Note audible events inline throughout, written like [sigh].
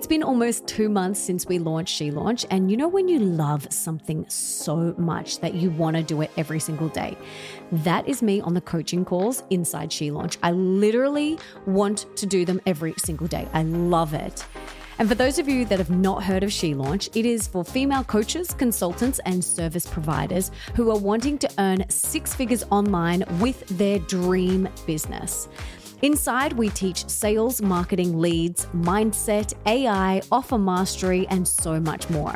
It's been almost two months since we launched She Launch, and you know when you love something so much that you want to do it every single day? That is me on the coaching calls inside She Launch. I literally want to do them every single day. I love it. And for those of you that have not heard of She Launch, it is for female coaches, consultants, and service providers who are wanting to earn six figures online with their dream business. Inside, we teach sales, marketing, leads, mindset, AI, offer mastery, and so much more.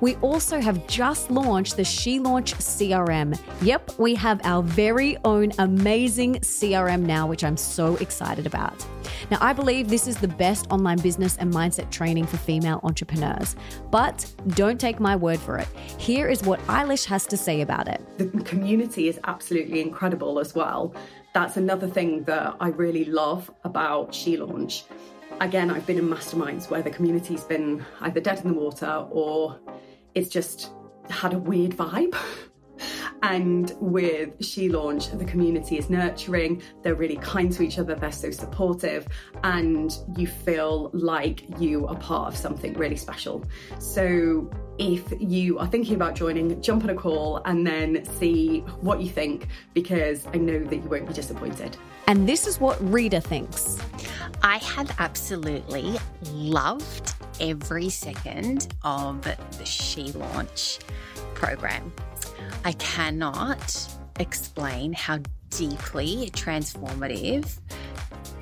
We also have just launched the She Launch CRM. Yep, we have our very own amazing CRM now, which I'm so excited about. Now, I believe this is the best online business and mindset training for female entrepreneurs. But don't take my word for it. Here is what Eilish has to say about it. The community is absolutely incredible as well that's another thing that I really love about She Launch. Again, I've been in masterminds where the community's been either dead in the water or it's just had a weird vibe. [laughs] And with She Launch, the community is nurturing, they're really kind to each other, they're so supportive, and you feel like you are part of something really special. So if you are thinking about joining, jump on a call and then see what you think because I know that you won't be disappointed. And this is what Rita thinks. I have absolutely loved every second of the She Launch program. I cannot explain how deeply transformative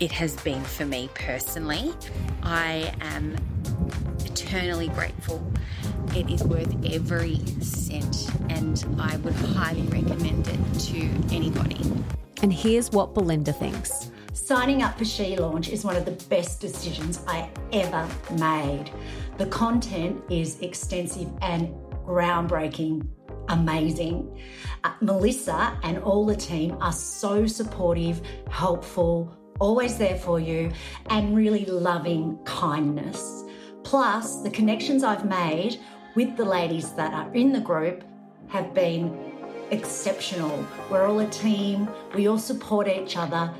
it has been for me personally. I am eternally grateful. It is worth every cent, and I would highly recommend it to anybody. And here's what Belinda thinks. Signing up for She Launch is one of the best decisions I ever made. The content is extensive and groundbreaking amazing. Uh, Melissa and all the team are so supportive, helpful, always there for you, and really loving kindness. Plus, the connections I've made with the ladies that are in the group have been exceptional. We're all a team, we all support each other.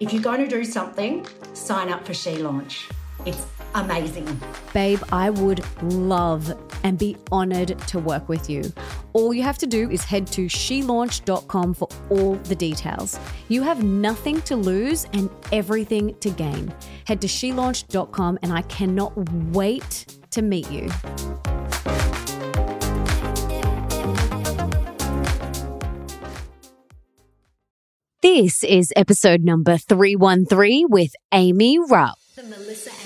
If you're going to do something, sign up for She Launch. It's amazing. Babe, I would love and be honored to work with you. All you have to do is head to shelaunch.com for all the details. You have nothing to lose and everything to gain. Head to shelaunch.com and I cannot wait to meet you. This is episode number 313 with Aimee Raupp. Melissa.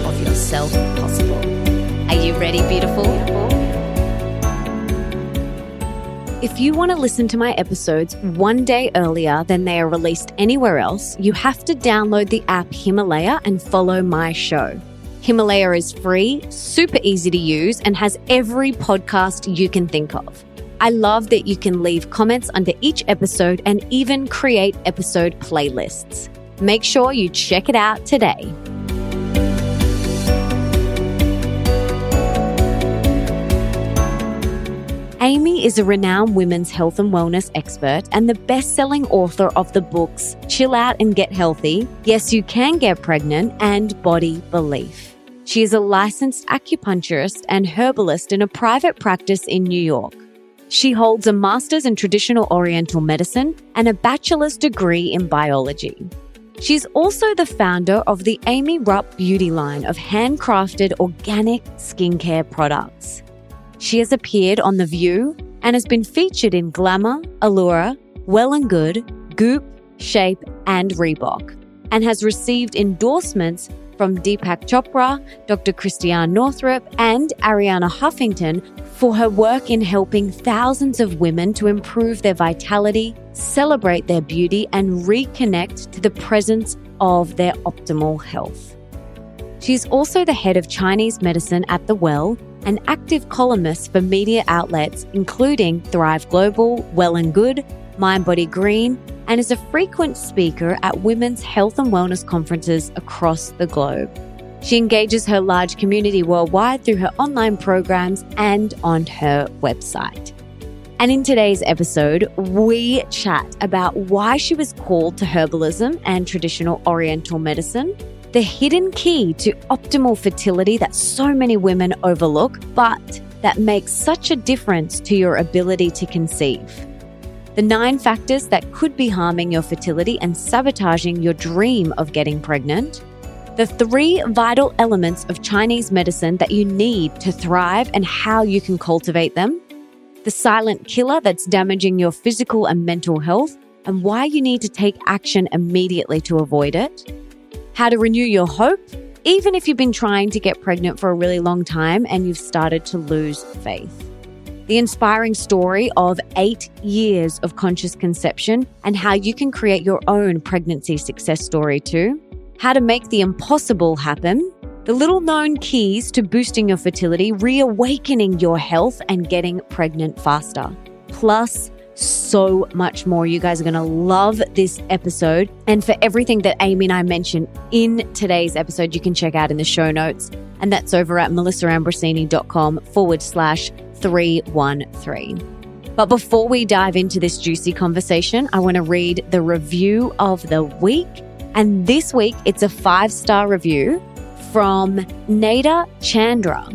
yourself possible. Are you ready, beautiful? If you want to listen to my episodes one day earlier than they are released anywhere else, you have to download the app Himalaya and follow my show. Himalaya is free, super easy to use, and has every podcast you can think of. I love that you can leave comments under each episode and even create episode playlists. Make sure you check it out today. Aimee is a renowned women's health and wellness expert and the best selling author of the books Chill Out and Get Healthy, Yes, You Can Get Pregnant, and Body Belief. She is a licensed acupuncturist and herbalist in a private practice in New York. She holds a master's in traditional Oriental medicine and a bachelor's degree in biology. She's also the founder of the Aimee Raupp beauty line of handcrafted organic skincare products. She has appeared on The View and has been featured in Glamour, Allure, Well and Good, Goop, Shape, and Redbook, and has received endorsements from Deepak Chopra, Dr. Christiane Northrup, and Arianna Huffington for her work in helping thousands of women to improve their vitality, celebrate their beauty, and reconnect to the presence of their optimal health. She's also the head of Chinese medicine at The Well, an active columnist for media outlets including Thrive Global, Well and Good, Mind Body Green, and is a frequent speaker at women's health and wellness conferences across the globe. She engages her large community worldwide through her online programs and on her website. And in today's episode, we chat about why she was called to herbalism and traditional Oriental medicine, the hidden key to optimal fertility that so many women overlook, but that makes such a difference to your ability to conceive. The nine factors that could be harming your fertility and sabotaging your dream of getting pregnant. The three vital elements of Chinese medicine that you need to thrive and how you can cultivate them the silent killer that's damaging your physical and mental health, and why you need to take action immediately to avoid it, how to renew your hope, even if you've been trying to get pregnant for a really long time and you've started to lose faith. The inspiring story of eight years of conscious conception and how you can create your own pregnancy success story too. How to make the impossible happen the little known keys to boosting your fertility, reawakening your health, and getting pregnant faster. Plus, so much more. You guys are going to love this episode. And for everything that Aimee and I mentioned in today's episode, you can check out in the show notes. And that's over at melissaambrosini.com forward slash 313. But before we dive into this juicy conversation, I want to read the review of the week. And this week, it's a five star review from Nada Chandra,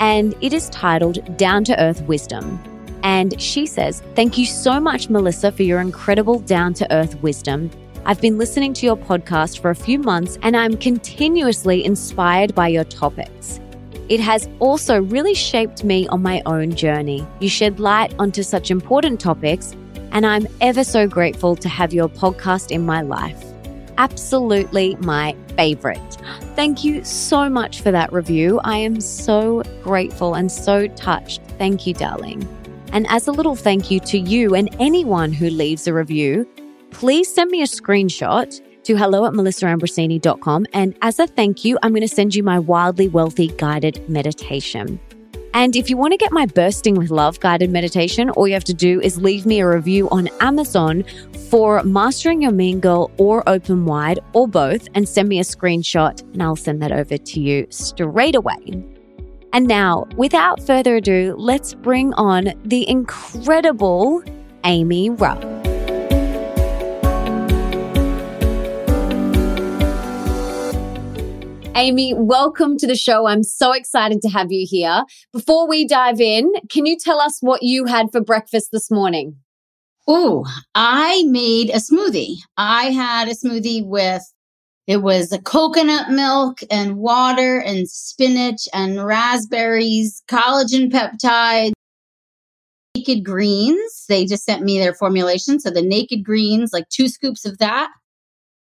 and it is titled Down to Earth Wisdom. And she says, Thank you so much, Melissa, for your incredible down to earth wisdom. I've been listening to your podcast for a few months and I'm continuously inspired by your topics. It has also really shaped me on my own journey. You shed light onto such important topics, and I'm ever so grateful to have your podcast in my life absolutely my favorite. Thank you so much for that review. I am so grateful and so touched. Thank you, darling. And as a little thank you to you and anyone who leaves a review, please send me a screenshot to hello at melissaambrosini.com. And as a thank you, I'm going to send you my wildly wealthy guided meditation. And if you want to get my Bursting with Love guided meditation, all you have to do is leave me a review on Amazon for Mastering Your Mean Girl or Open Wide or both and send me a screenshot and I'll send that over to you straight away. And now, without further ado, let's bring on the incredible Aimee Raupp. Aimee, welcome to the show. I'm so excited to have you here. Before we dive in, can you tell us what you had for breakfast this morning? Oh, I made a smoothie. I had a smoothie with it was a coconut milk and water and spinach and raspberries, collagen peptides, naked greens. They just sent me their formulation. So the naked greens, like two scoops of that,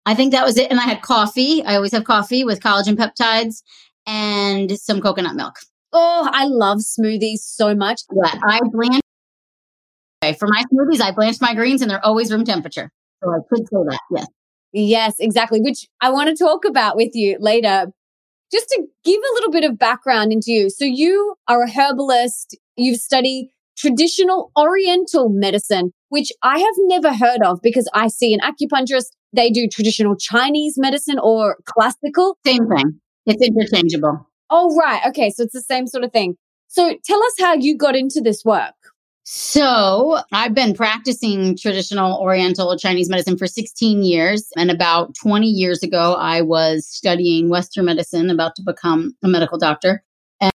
I think that was it. And I had coffee. I always have coffee with collagen peptides and some coconut milk. Oh, I love smoothies so much. Yeah, I blanch Okay, for my smoothies. I blanch my greens, and they're always room temperature. So I could say that. Yes. Yes, exactly. Which I want to talk about with you later. Just to give a little bit of background into you. So you are a herbalist. You've studied traditional Oriental medicine, which I have never heard of because I see an acupuncturist they do traditional Chinese medicine or classical? Same thing. It's interchangeable. Oh, right. Okay. So it's the same sort of thing. So tell us how you got into this work. So, I've been practicing traditional Oriental Chinese medicine for 16 years. And about 20 years ago, I was studying Western medicine, about to become a medical doctor. And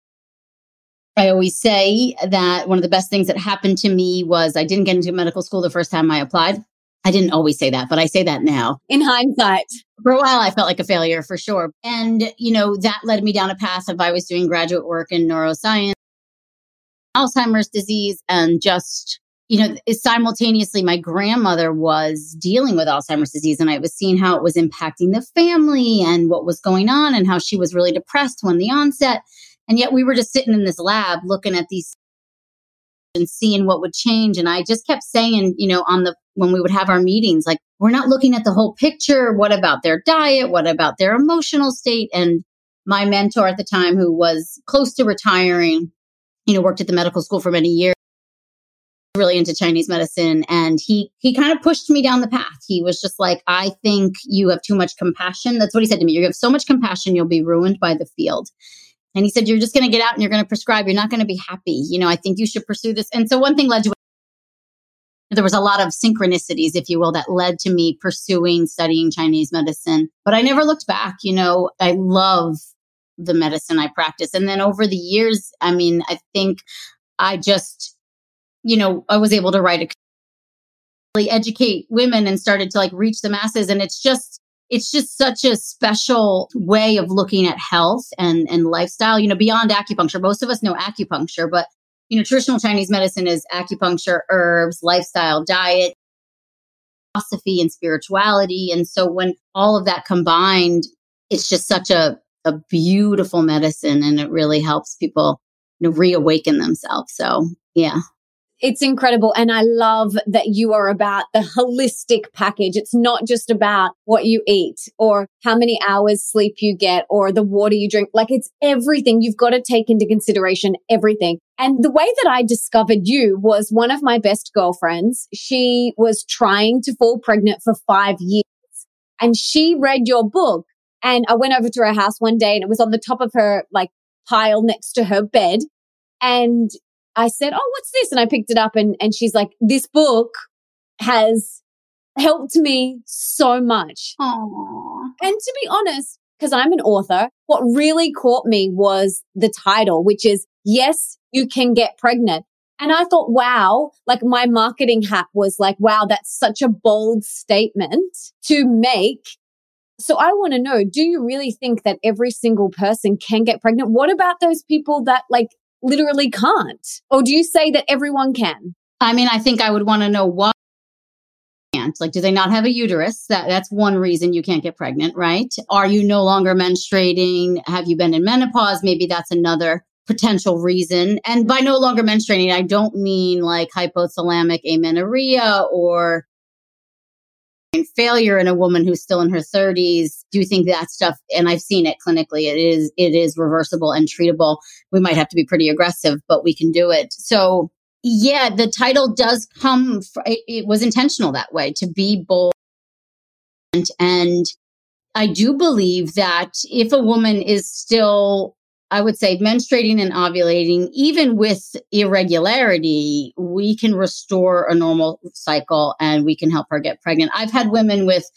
I always say that one of the best things that happened to me was I didn't get into medical school the first time I applied. I didn't always say that, but I say that now. In hindsight. For a while, I felt like a failure for sure. And, you know, that led me down a path of I was doing graduate work in neuroscience, Alzheimer's disease, and just, you know, simultaneously, my grandmother was dealing with Alzheimer's disease, and I was seeing how it was impacting the family and what was going on, and how she was really depressed when the onset. And yet we were just sitting in this lab looking at these and seeing what would change. And I just kept saying, you know, on the, when we would have our meetings, like, we're not looking at the whole picture. What about their diet? What about their emotional state? And my mentor at the time, who was close to retiring, you know, worked at the medical school for many years, really into Chinese medicine. And he, he kind of pushed me down the path. He was just like, I think you have too much compassion. That's what he said to me. You have so much compassion, you'll be ruined by the field. And he said, You're just going to get out and you're going to prescribe. You're not going to be happy. You know, I think you should pursue this. And so one thing led to there was a lot of synchronicities, if you will, that led to me pursuing studying Chinese medicine. But I never looked back. You know, I love the medicine I practice. And then over the years, I mean, I think I just, you know, I was able to write a really educate women and started to like reach the masses. And it's just, it's just such a special way of looking at health and, and lifestyle, you know, beyond acupuncture. Most of us know acupuncture, but you know, traditional Chinese medicine is acupuncture, herbs, lifestyle, diet, philosophy, and spirituality. And so when all of that combined, it's just such a, a beautiful medicine and it really helps people you know, reawaken themselves. So, yeah. It's incredible. And I love that you are about the holistic package. It's not just about what you eat or how many hours sleep you get or the water you drink. Like it's everything. You've got to take into consideration everything. And the way that I discovered you was one of my best girlfriends. She was trying to fall pregnant for five years and she read your book. And I went over to her house one day and it was on the top of her like pile next to her bed. And I said, Oh, what's this? And I picked it up and, and she's like, this book has helped me so much. Aww. And to be honest, because I'm an author, what really caught me was the title, which is Yes, you can get pregnant. And I thought, wow, like my marketing hat was like, wow, that's such a bold statement to make. So I want to know, do you really think that every single person can get pregnant? What about those people that like literally can't? Or do you say that everyone can? I mean, I think I would want to know why can't. Like, do they not have a uterus? That that's one reason you can't get pregnant, right? Are you no longer menstruating? Have you been in menopause? Maybe that's another potential reason. And by no longer menstruating, I don't mean like hypothalamic amenorrhea or failure in a woman who's still in her 30s do you think that stuff and i've seen it clinically it is it is reversible and treatable. We might have to be pretty aggressive but we can do it. So yeah the title does come fr- it, it was intentional that way to be bold. And, and i do believe that if a woman is still I would say menstruating and ovulating, even with irregularity, we can restore a normal cycle and we can help her get pregnant. I've had women with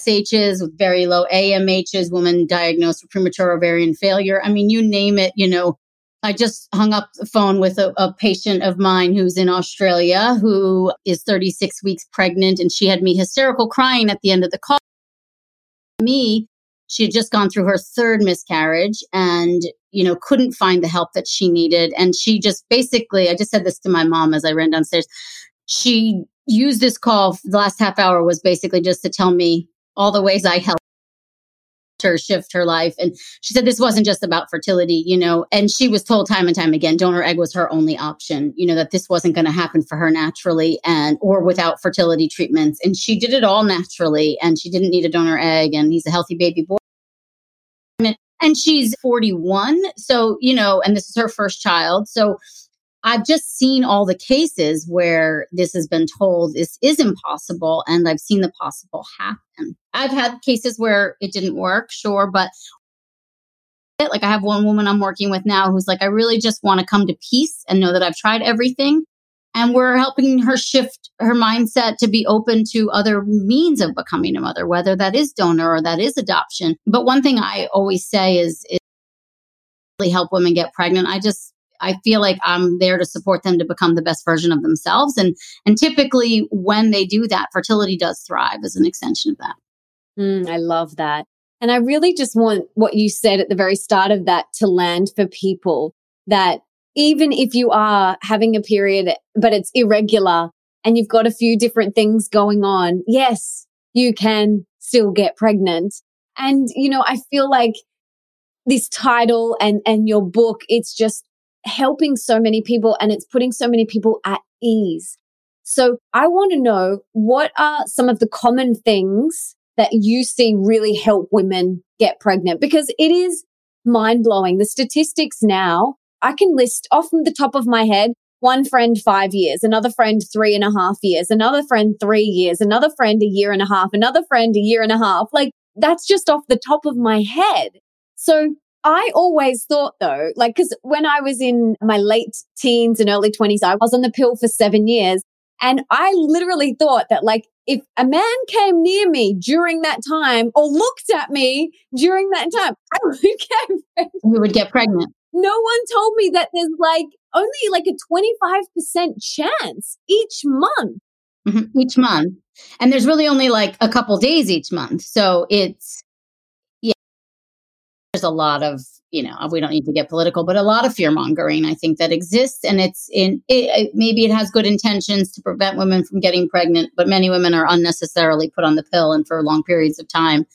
FSHs with very low AMHs, women diagnosed with premature ovarian failure. I mean, you name it, you know. I just hung up the phone with a, a patient of mine who's in Australia who is 36 weeks pregnant and she had me hysterical crying at the end of the call. Me she had just gone through her third miscarriage and, you know, couldn't find the help that she needed. And she just basically, I just said this to my mom as I ran downstairs. She used this call, the last half hour was basically just to tell me all the ways I helped her shift her life. And she said this wasn't just about fertility, you know, and she was told time and time again, donor egg was her only option, you know, that this wasn't going to happen for her naturally and or without fertility treatments. And she did it all naturally and she didn't need a donor egg and he's a healthy baby boy. And she's 41. So, you know, and this is her first child. So I've just seen all the cases where this has been told this is impossible, and I've seen the possible happen. I've had cases where it didn't work, sure, but like I have one woman I'm working with now who's like, I really just want to come to peace and know that I've tried everything. And we're helping her shift her mindset to be open to other means of becoming a mother, whether that is donor or that is adoption. But one thing I always say is, is really help women get pregnant. I just I feel like I'm there to support them to become the best version of themselves. And and typically when they do that, fertility does thrive as an extension of that. Mm, I love that. And I really just want what you said at the very start of that to land for people that even if you are having a period, but it's irregular and you've got a few different things going on, yes, you can still get pregnant. And, you know, I feel like this title and, and your book, it's just helping so many people and it's putting so many people at ease. So I want to know what are some of the common things that you see really help women get pregnant because it is mind blowing. The statistics now, I can list off from the top of my head one friend five years, another friend three and a half years, another friend three years, another friend a year and a half, another friend a year and a half. Like that's just off the top of my head. So I always thought though, like, cause when I was in my late teens and early twenties, I was on the pill for seven years. And I literally thought that like, if a man came near me during that time or looked at me during that time, [laughs] I would get pregnant. You would get pregnant. No one told me that there's like only like a 25% chance each month. Mm-hmm. Each month. And there's really only like a couple days each month. So it's, yeah, there's a lot of, you know, we don't need to get political, but a lot of fear mongering, I think, that exists. And it's in, it, maybe it has good intentions to prevent women from getting pregnant, but many women are unnecessarily put on the pill and for long periods of time.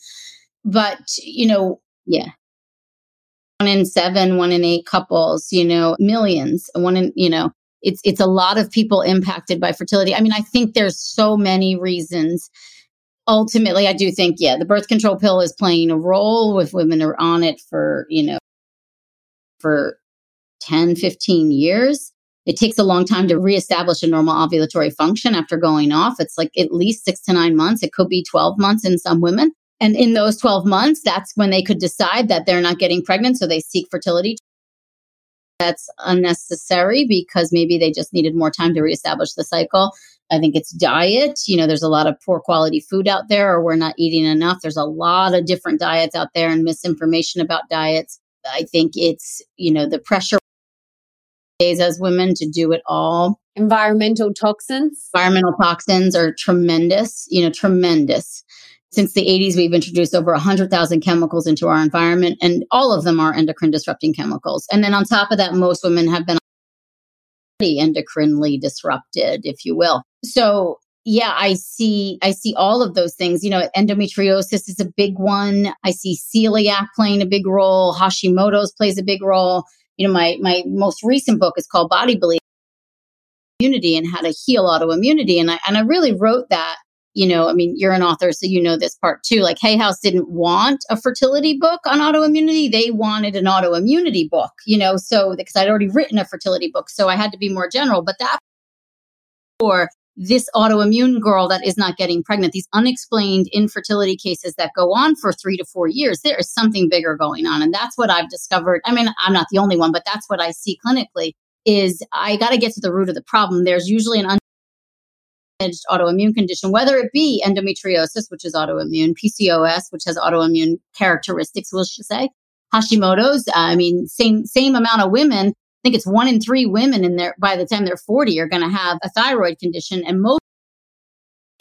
But, you know, yeah, one in seven, one in eight couples, you know, millions, one in, you know, it's it's a lot of people impacted by fertility. I mean, I think there's so many reasons. Ultimately, I do think, yeah, the birth control pill is playing a role if women are on it for, you know, for 10, 15 years. It takes a long time to reestablish a normal ovulatory function after going off. It's like at least six to nine months. It could be 12 months in some women. And in those 12 months, that's when they could decide that they're not getting pregnant. So they seek fertility. That's unnecessary because maybe they just needed more time to reestablish the cycle. I think it's diet. You know, there's a lot of poor quality food out there, or we're not eating enough. There's a lot of different diets out there and misinformation about diets. I think it's, you know, the pressure days as women to do it all. Environmental toxins. Environmental toxins are tremendous, you know, tremendous. Since the 80s, we've introduced over 100,000 chemicals into our environment, and all of them are endocrine disrupting chemicals. And then on top of that, most women have been endocrinely disrupted, if you will. So yeah, I see, I see all of those things. You know, endometriosis is a big one. I see celiac playing a big role. Hashimoto's plays a big role. You know, my, my most recent book is called Body Belief Immunity and how to heal autoimmunity. And I, and I really wrote that you know, I mean, you're an author, so you know this part too. Like Hay House didn't want a fertility book on autoimmunity. They wanted an autoimmunity book, you know, so because I'd already written a fertility book. So I had to be more general. But that for this autoimmune girl that is not getting pregnant, these unexplained infertility cases that go on for three to four years, there is something bigger going on. And that's what I've discovered. I mean, I'm not the only one, but that's what I see clinically is I got to get to the root of the problem. There's usually an autoimmune condition, whether it be endometriosis, which is autoimmune, PCOS, which has autoimmune characteristics, we'll say, Hashimoto's. I mean, same same amount of women. I think it's one in three women in there by the time they're 40 are going to have a thyroid condition, and most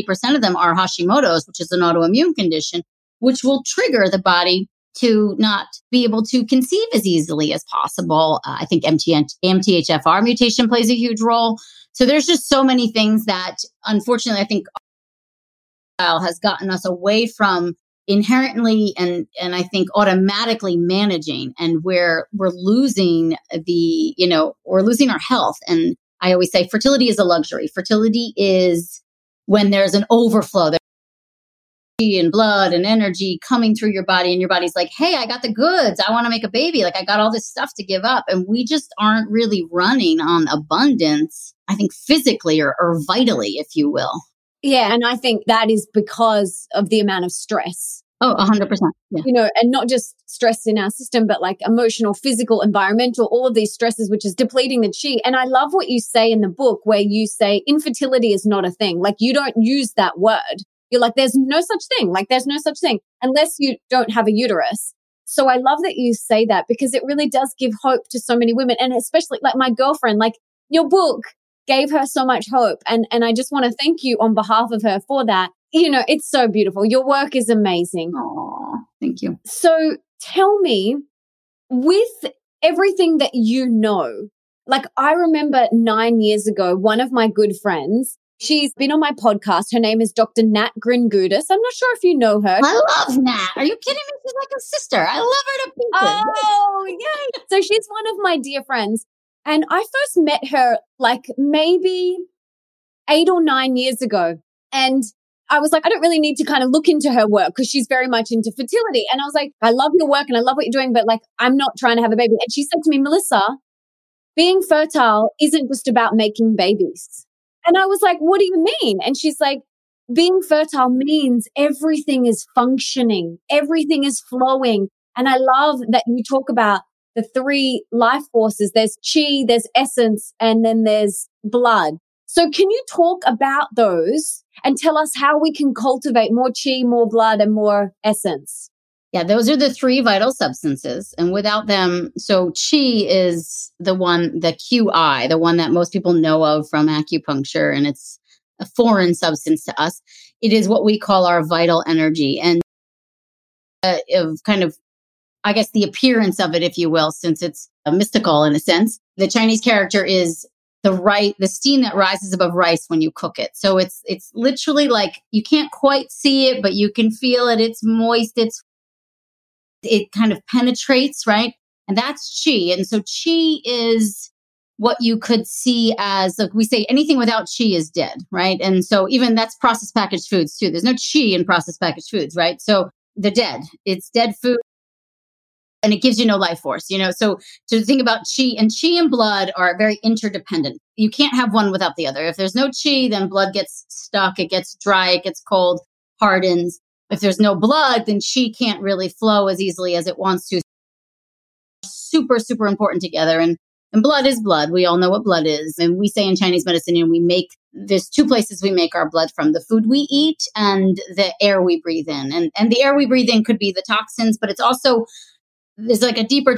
percent of them are Hashimoto's, which is an autoimmune condition, which will trigger the body to not be able to conceive as easily as possible. Uh, I think MTHFR mutation plays a huge role. So there's just so many things that unfortunately I think has gotten us away from inherently and and I think automatically managing and where we're losing the you know we're losing our health. And I always say fertility is a luxury. Fertility is when there's an overflow. And blood and energy coming through your body and your body's like hey i got the goods. I want to make a baby. Like i got all this stuff to give up. And we just aren't really running on abundance i think physically or, or vitally if you will yeah and i think that is because of the amount of stress Oh, 100%. Yeah. You know, and not just stress in our system, but like emotional, physical, environmental, all of these stresses, which is depleting the chi. And I love what you say in the book where you say infertility is not a thing. Like you don't use that word. You're like, there's no such thing. Like, there's no such thing unless you don't have a uterus. So I love that you say that because it really does give hope to so many women. And especially like my girlfriend, like your book gave her so much hope. And, and I just want to thank you on behalf of her for that. You know, it's so beautiful. Your work is amazing. Oh, thank you. So tell me with everything that you know, like I remember nine years ago, one of my good friends, She's been on my podcast. Her name is Dr. Nat Kringoudis. I'm not sure if you know her. I love Nat. Are you kidding me? She's like a sister. I love her to pieces. Oh, yay. so she's one of my dear friends. And I first met her like maybe eight or nine years ago. And I was like, I don't really need to kind of look into her work because she's very much into fertility. And I was like, I love your work and I love what you're doing, but like, I'm not trying to have a baby. And she said to me, Melissa, being fertile isn't just about making babies. And I was like, what do you mean? And she's like, being fertile means everything is functioning, everything is flowing. And I love that you talk about the three life forces. There's chi, there's essence, and then there's blood. So can you talk about those and tell us how we can cultivate more chi, more blood, and more essence? Yeah, those are the three vital substances. And without them, so chi is the one, the QI, the one that most people know of from acupuncture, and it's a foreign substance to us. It is what we call our vital energy. And uh, of kind of, I guess, the appearance of it, if you will, since it's uh, mystical in a sense. The Chinese character is the right the steam that rises above rice when you cook it. So it's it's literally like you can't quite see it but you can feel it. It's moist. It's it kind of penetrates right? And that's chi and so chi is what you could see as like we say anything without chi is dead right? And so even that's processed packaged foods too. There's no chi in processed packaged foods right? So the dead. It's dead food and it gives you no life force, you know. So to think about chi and chi and blood are very interdependent. You can't have one without the other. If there's no chi, then blood gets stuck, it gets dry, it gets cold, hardens. If there's no blood, then chi can't really flow as easily as it wants to. Super, super important together. And and blood is blood. We all know what blood is. And we say in Chinese medicine, you know, we make there's two places we make our blood from the food we eat and the air we breathe in. And and the air we breathe in could be the toxins, but it's also there's like a deeper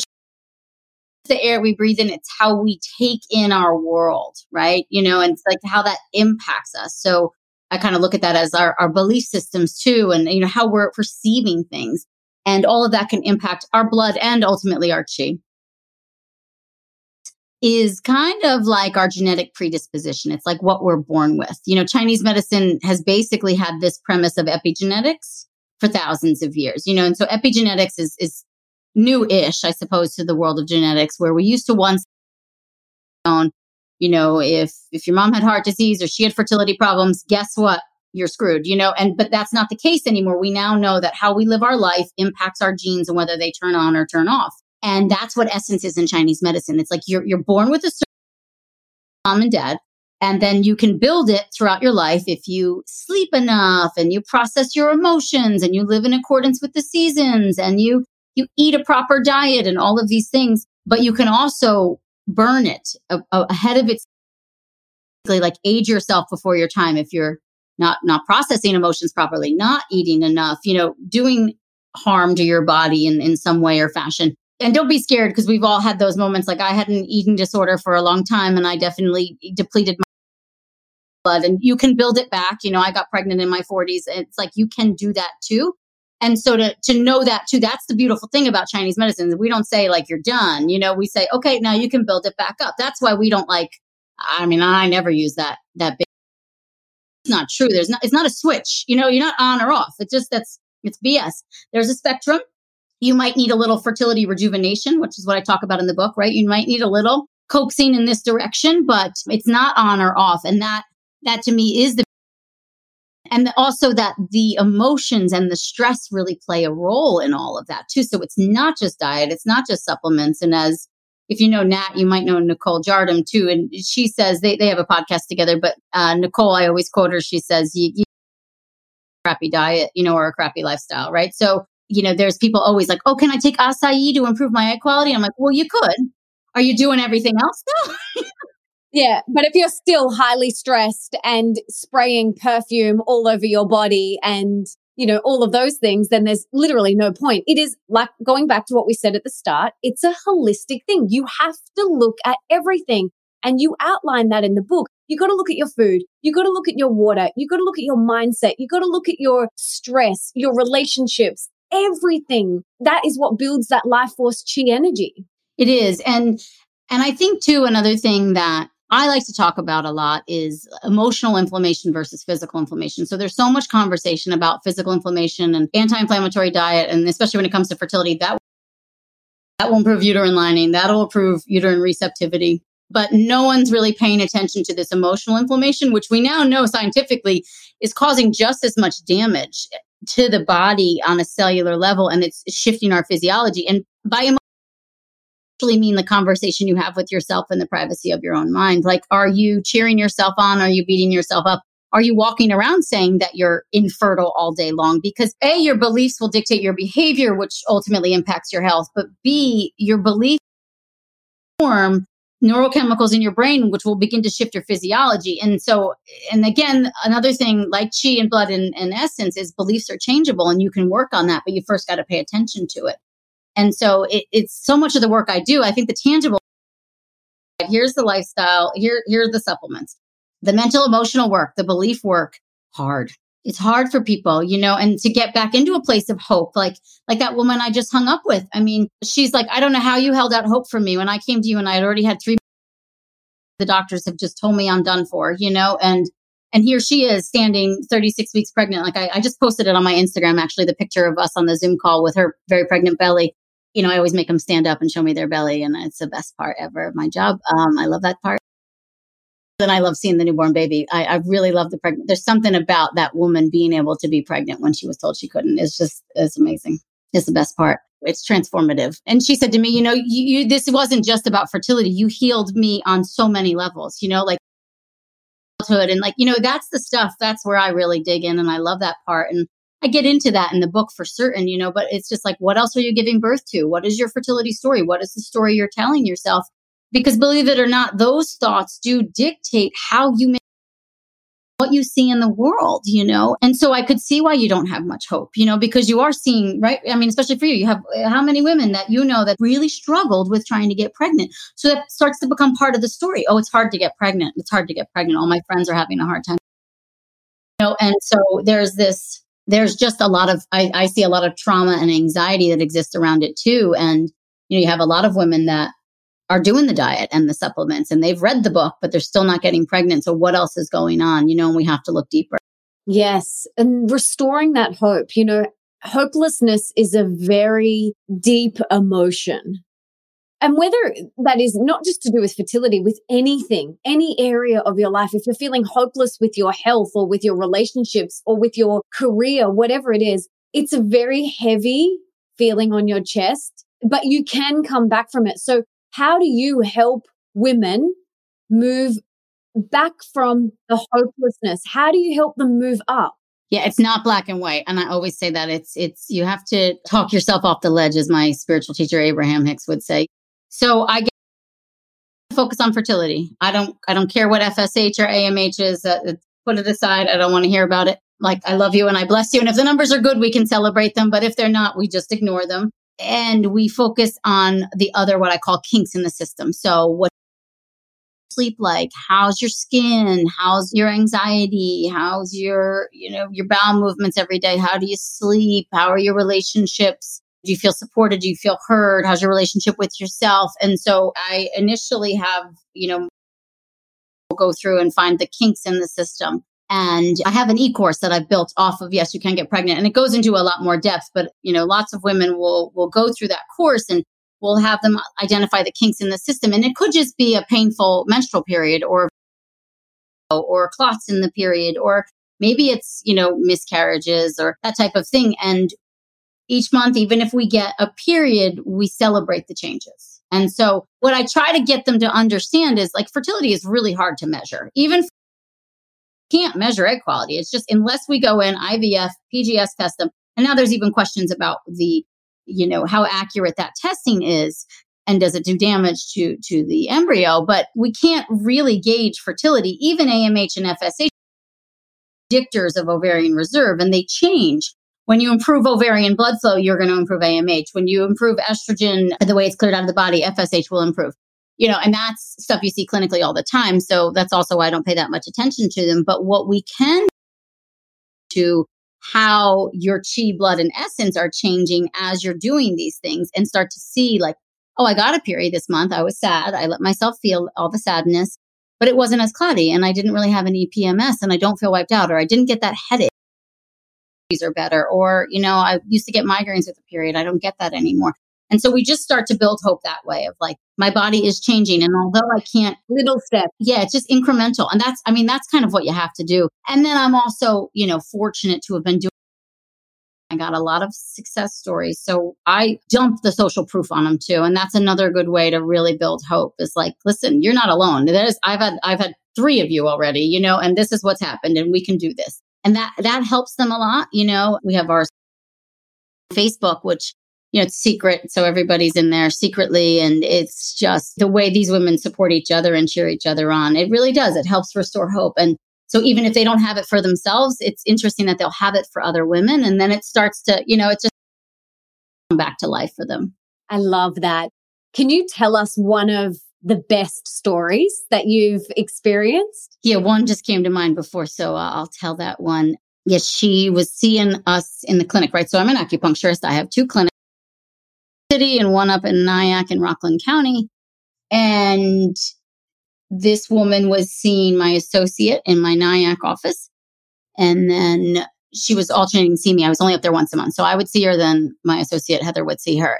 the air we breathe in it's how we take in our world right? You know and it's like how that impacts us. So i kind of look at that as our, our belief systems too and you know how we're perceiving things and all of that can impact our blood and ultimately our chi. Is kind of like our genetic predisposition. It's like what we're born with. You know chinese medicine has basically had this premise of epigenetics for thousands of years you know and so epigenetics is is new-ish, I suppose, to the world of genetics, where we used to once own, you know, if if your mom had heart disease or she had fertility problems, guess what? You're screwed, you know, and but that's not the case anymore. We now know that how we live our life impacts our genes and whether they turn on or turn off. And that's what essence is in Chinese medicine. It's like you're you're born with a certain mom and dad, and then you can build it throughout your life if you sleep enough and you process your emotions and you live in accordance with the seasons and you you eat a proper diet and all of these things, but you can also burn it a, a, ahead of its like age yourself before your time if you're not not processing emotions properly, not eating enough, you know, doing harm to your body in, in some way or fashion. And don't be scared because we've all had those moments. Like I had an eating disorder for a long time and I definitely depleted my blood and you can build it back. You know, I got pregnant in my 40s. and It's like you can do that too. And so to, to know that too, that's the beautiful thing about Chinese medicine. We don't say like you're done, you know, we say, okay, now you can build it back up. That's why we don't like, I mean, I never use that, that big. It's not true. There's not, it's not a switch, you know, you're not on or off. It's just, that's, it's BS. There's a spectrum. You might need a little fertility rejuvenation, which is what I talk about in the book, right? You might need a little coaxing in this direction, but it's not on or off. And that, that to me is the and also that the emotions and the stress really play a role in all of that too. So it's not just diet, it's not just supplements. And as if you know Nat, you might know Nicole Jardim too. And she says they, they have a podcast together, but uh, Nicole, I always quote her, she says, you, you crappy diet, you know, or a crappy lifestyle, right? So, you know, there's people always like, oh, can I take acai to improve my eye quality? I'm like, well, you could. Are you doing everything else though? [laughs] Yeah, but if you're still highly stressed and spraying perfume all over your body and, you know, all of those things, then there's literally no point. It is like going back to what we said at the start, it's a holistic thing. You have to look at everything. And you outline that in the book. You got to look at your food. You got to look at your water. You got to look at your mindset. You got to look at your stress, your relationships, everything. That is what builds that life force chi energy. It is. And and I think too another thing that I like to talk about a lot is emotional inflammation versus physical inflammation. So there's so much conversation about physical inflammation and anti-inflammatory diet, and especially when it comes to fertility, that that will improve uterine lining, that'll improve uterine receptivity. but no one's really paying attention to this emotional inflammation, which we now know scientifically is causing just as much damage to the body on a cellular level and it's shifting our physiology. And by actually mean the conversation you have with yourself in the privacy of your own mind. Like, are you cheering yourself on? Are you beating yourself up? Are you walking around saying that you're infertile all day long? Because A, your beliefs will dictate your behavior, which ultimately impacts your health. But B, your belief form neurochemicals in your brain, which will begin to shift your physiology. And so, and again, another thing like chi and blood and, and essence is beliefs are changeable and you can work on that, but you first got to pay attention to it. And so it, it's so much of the work I do. I think the tangible, here's the lifestyle, here, here are the supplements, the mental emotional work, the belief work, hard. It's hard for people, you know, and to get back into a place of hope, like, like that woman I just hung up with. I mean, she's like, I don't know how you held out hope for me when I came to you and I had already had three. [laughs] The doctors have just told me I'm done for, you know, and and here she is standing 36 weeks pregnant. Like I, I, just posted it on my Instagram, actually, the picture of us on the Zoom call with her very pregnant belly you know, I always make them stand up and show me their belly, and it's the best part ever of my job. Um, I love that part. And I love seeing the newborn baby. I, I really love the pregnant. There's something about that woman being able to be pregnant when she was told she couldn't. It's just, it's amazing. It's the best part. It's transformative. And she said to me, you know, you, you this wasn't just about fertility. You healed me on so many levels, you know, like childhood and like, you know, that's the stuff. That's where I really dig in. And I love that part. And I get into that in the book for certain, you know, but it's just like, what else are you giving birth to? What is your fertility story? What is the story you're telling yourself? Because believe it or not, those thoughts do dictate how you make what you see in the world, you know? And so I could see why you don't have much hope, you know, because you are seeing, right? I mean, especially for you, you have uh, how many women that you know that really struggled with trying to get pregnant. So that starts to become part of the story. Oh, it's hard to get pregnant. It's hard to get pregnant. All my friends are having a hard time. You know, and so there's this there's just a lot of I, I see a lot of trauma and anxiety that exists around it too. And you know you have a lot of women that are doing the diet and the supplements and they've read the book but they're still not getting pregnant. So what else is going on? You know and we have to look deeper. Yes. And restoring that hope you know hopelessness is a very deep emotion and whether that is not just to do with fertility, with anything, any area of your life, if you're feeling hopeless with your health or with your relationships or with your career, whatever it is, it's a very heavy feeling on your chest, but you can come back from it. So how do you help women move back from the hopelessness? How do you help them move up? Yeah, it's not black and white. And I always say that it's, it's, you have to talk yourself off the ledge, as my spiritual teacher, Abraham Hicks would say. So I get focus on fertility. I don't I don't care what FSH or AMH is. Uh, put it aside. I don't want to hear about it. Like I love you and I bless you. And if the numbers are good, we can celebrate them. But if they're not, we just ignore them. And we focus on the other, what I call kinks in the system. So what sleep like? How's your skin? How's your anxiety? How's your, you know, your bowel movements every day? How do you sleep? How are your relationships? Do you feel supported? Do you feel heard? How's your relationship with yourself? And so I initially have, you know, go through and find the kinks in the system. And I have an e-course that I've built off of Yes, You Can Get Pregnant. And it goes into a lot more depth, but you know, lots of women will will go through that course and we'll have them identify the kinks in the system. And it could just be a painful menstrual period or or clots in the period or maybe it's you know miscarriages or that type of thing and each month, even if we get a period, we celebrate the changes. And so what I try to get them to understand is like fertility is really hard to measure. Even can't measure egg quality. It's just unless we go in IVF, PGS test them. And now there's even questions about the, you know, how accurate that testing is and does it do damage to to the embryo, but we can't really gauge fertility. Even AMH and FSH predictors of ovarian reserve and they change when you improve ovarian blood flow, you're going to improve AMH. When you improve estrogen, the way it's cleared out of the body, FSH will improve. You know, and that's stuff you see clinically all the time. So that's also why I don't pay that much attention to them. But what we can to how your chi blood and essence are changing as you're doing these things and start to see like, oh, I got a period this month. I was sad. I let myself feel all the sadness, but it wasn't as cloudy and I didn't really have any PMS and I don't feel wiped out or I didn't get that headache are better. Or, you know, I used to get migraines with the period. I don't get that anymore. And so we just start to build hope that way of like, my body is changing. And although I can't, little step. yeah, it's just incremental. And that's, I mean, that's kind of what you have to do. And then I'm also, you know, fortunate to have been doing. I got a lot of success stories. So I dumped the social proof on them too. And that's another good way to really build hope is like, listen, you're not alone. There's, I've had, I've had three of you already, you know, and this is what's happened and we can do this. And that, that helps them a lot. You know, we have our Facebook, which you know, it's secret. So everybody's in there secretly. And it's just the way these women support each other and cheer each other on. It really does. It helps restore hope. And so even if they don't have it for themselves, it's interesting that they'll have it for other women. And then it starts to, you know, it just come back to life for them. I love that. Can you tell us one of the best stories that you've experienced? Yeah, one just came to mind before. So uh, I'll tell that one. Yes, she was seeing us in the clinic, right? So I'm an acupuncturist. I have two clinics City and one up in Nyack in Rockland County. And this woman was seeing my associate in my Nyack office. And then she was alternating seeing me. I was only up there once a month. So I would see her, then my associate Heather would see her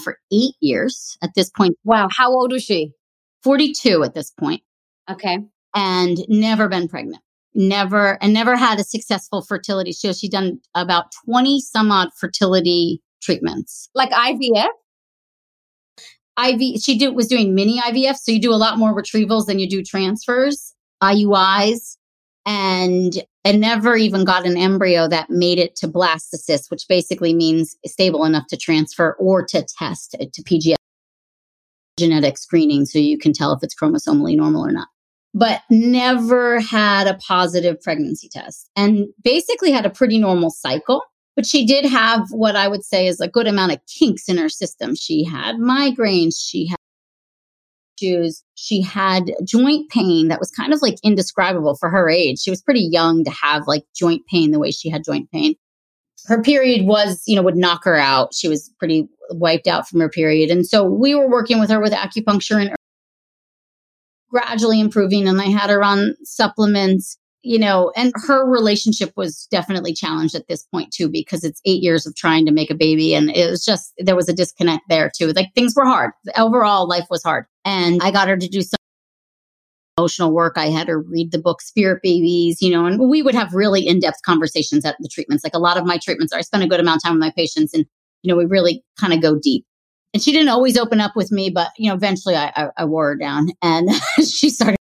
for eight years at this point. Wow. How old was she? 42 at this point. Okay. And never been pregnant. Never, and never had a successful fertility show. She'd done about 20 some odd fertility treatments. Like IVF? IV, she did, was doing mini IVF. So you do a lot more retrievals than you do transfers, IUIs, and, and never even got an embryo that made it to blastocyst, which basically means stable enough to transfer or to test uh, to PGS genetic screening. So you can tell if it's chromosomally normal or not but never had a positive pregnancy test and basically had a pretty normal cycle. But she did have what I would say is a good amount of kinks in her system. She had migraines. She had issues. She had joint pain that was kind of like indescribable for her age. She was pretty young to have like joint pain the way she had joint pain. Her period was, you know, would knock her out. She was pretty wiped out from her period. And so we were working with her with acupuncture and gradually improving. And I had her on supplements you know, and her relationship was definitely challenged at this point too, because it's eight years of trying to make a baby. And it was just, there was a disconnect there too. Like things were hard. Overall, life was hard. And I got her to do some emotional work. I had her read the book Spirit Babies, you know, and we would have really in depth conversations at the treatments. Like a lot of my treatments are, I spend a good amount of time with my patients and, you know, we really kind of go deep. And she didn't always open up with me, but, you know, eventually I, I, I wore her down and [laughs] she started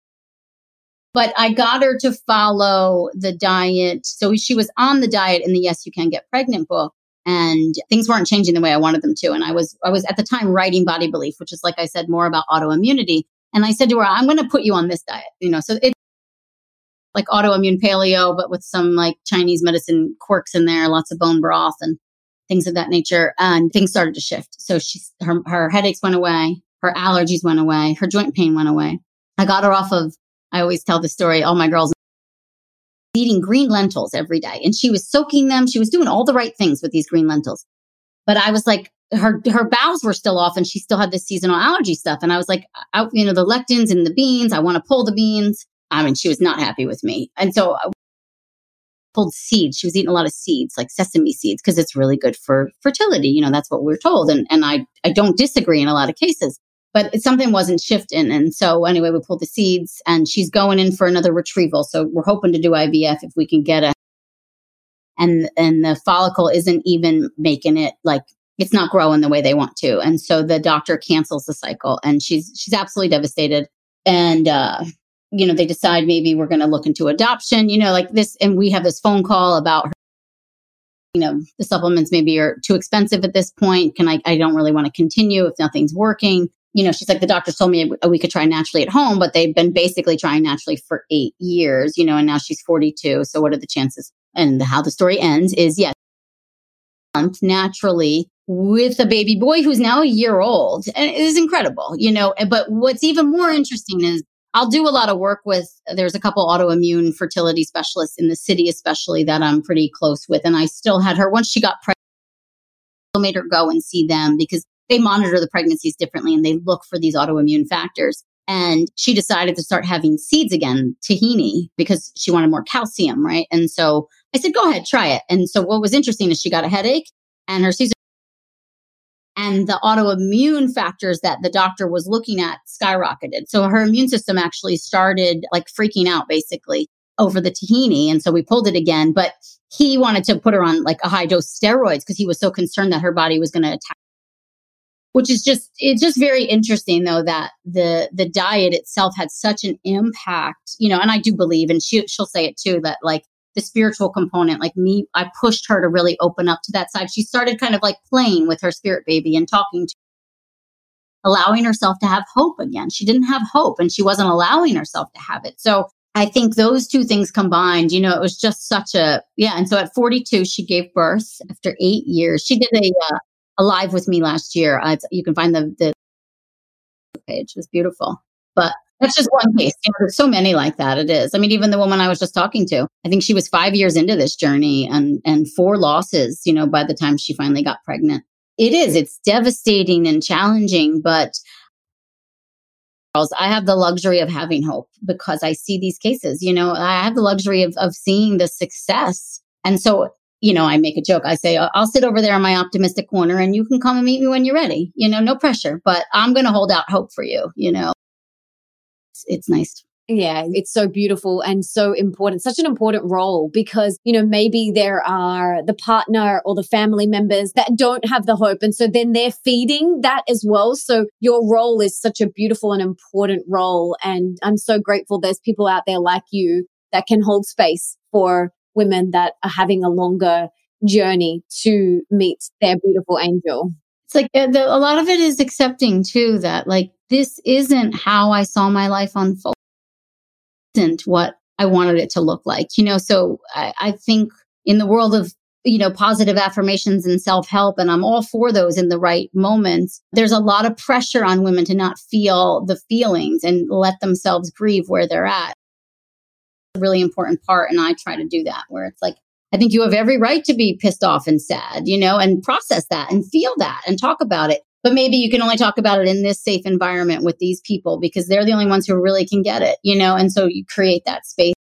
but I got her to follow the diet. So she was on the diet in the Yes You Can Get Pregnant book and things weren't changing the way I wanted them to. And I was, I was at the time writing Body Belief, which is like I said, more about autoimmunity. And I said to her, I'm going to put you on this diet, you know, so it's like autoimmune paleo, but with some like Chinese medicine quirks in there, lots of bone broth and things of that nature. And things started to shift. So she's, her, her headaches went away. Her allergies went away. Her joint pain went away. I got her off of I always tell the story, all my girls eating green lentils every day. And she was soaking them. She was doing all the right things with these green lentils. But I was like, her her bowels were still off and she still had this seasonal allergy stuff. And I was like, you know, the lectins in the beans, I want to pull the beans. I mean, she was not happy with me. And so I pulled seeds. She was eating a lot of seeds, like sesame seeds, because it's really good for fertility. You know, that's what we we're told. And and I I don't disagree in a lot of cases but something wasn't shifting. And so anyway, we pulled the seeds and she's going in for another retrieval. So we're hoping to do IVF if we can get a, and, and the follicle isn't even making it like it's not growing the way they want to. And so the doctor cancels the cycle and she's, she's absolutely devastated. And, uh, you know, they decide maybe we're going to look into adoption, you know, like this. And we have this phone call about her you know the supplements maybe are too expensive at this point can i i don't really want to continue if nothing's working you know, she's like, the doctors told me we could try naturally at home, but they've been basically trying naturally for eight years, you know, and now she's 42. So what are the chances? And how the story ends is yes, naturally with a baby boy who's now a year old. And it is incredible, you know, but what's even more interesting is I'll do a lot of work with, there's a couple autoimmune fertility specialists in the city, especially that I'm pretty close with. And I still had her once she got pregnant, I made her go and see them because they monitor the pregnancies differently and they look for these autoimmune factors. And she decided to start having seeds again, tahini, because she wanted more calcium, right? And so I said, go ahead, try it. And so what was interesting is she got a headache and her Caesar and the autoimmune factors that the doctor was looking at skyrocketed. So her immune system actually started like freaking out basically over the tahini. And so we pulled it again, but he wanted to put her on like a high dose steroids because he was so concerned that her body was going to attack which is just it's just very interesting though that the the diet itself had such an impact you know and i do believe and she, she'll say it too that like the spiritual component like me i pushed her to really open up to that side. She started kind of like playing with her spirit baby and talking to allowing herself to have hope again. She didn't have hope and she wasn't allowing herself to have it. So i think those two things combined you know it was just such a yeah and so at 42 she gave birth after eight years. She did a uh, alive with me last year. Uh, you can find the, the page. It's beautiful. But that's just one case. You know, there's so many like that. It is. I mean, even the woman I was just talking to, I think she was five years into this journey and, and four losses, you know, by the time she finally got pregnant. It is. It's devastating and challenging, but girls, I have the luxury of having hope because I see these cases. You know, I have the luxury of, of seeing the success. And so you know, I make a joke. I say, I'll sit over there in my optimistic corner and you can come and meet me when you're ready. You know, no pressure, but I'm going to hold out hope for you. You know, it's, it's nice. Yeah, it's so beautiful and so important, such an important role because, you know, maybe there are the partner or the family members that don't have the hope. And so then they're feeding that as well. So your role is such a beautiful and important role. And I'm so grateful there's people out there like you that can hold space for women that are having a longer journey to meet their beautiful angel. It's like uh, the, a lot of it is accepting too that like this isn't how I saw my life unfold. Isn't what I wanted it to look like, you know. So I, I think in the world of you know positive affirmations and self help, and I'm all for those in the right moments. There's a lot of pressure on women to not feel the feelings and let themselves grieve where they're at a really important part. And I try to do that where it's like, I think you have every right to be pissed off and sad, you know, and process that and feel that and talk about it. But maybe you can only talk about it in this safe environment with these people because they're the only ones who really can get it, you know, and so you create that space.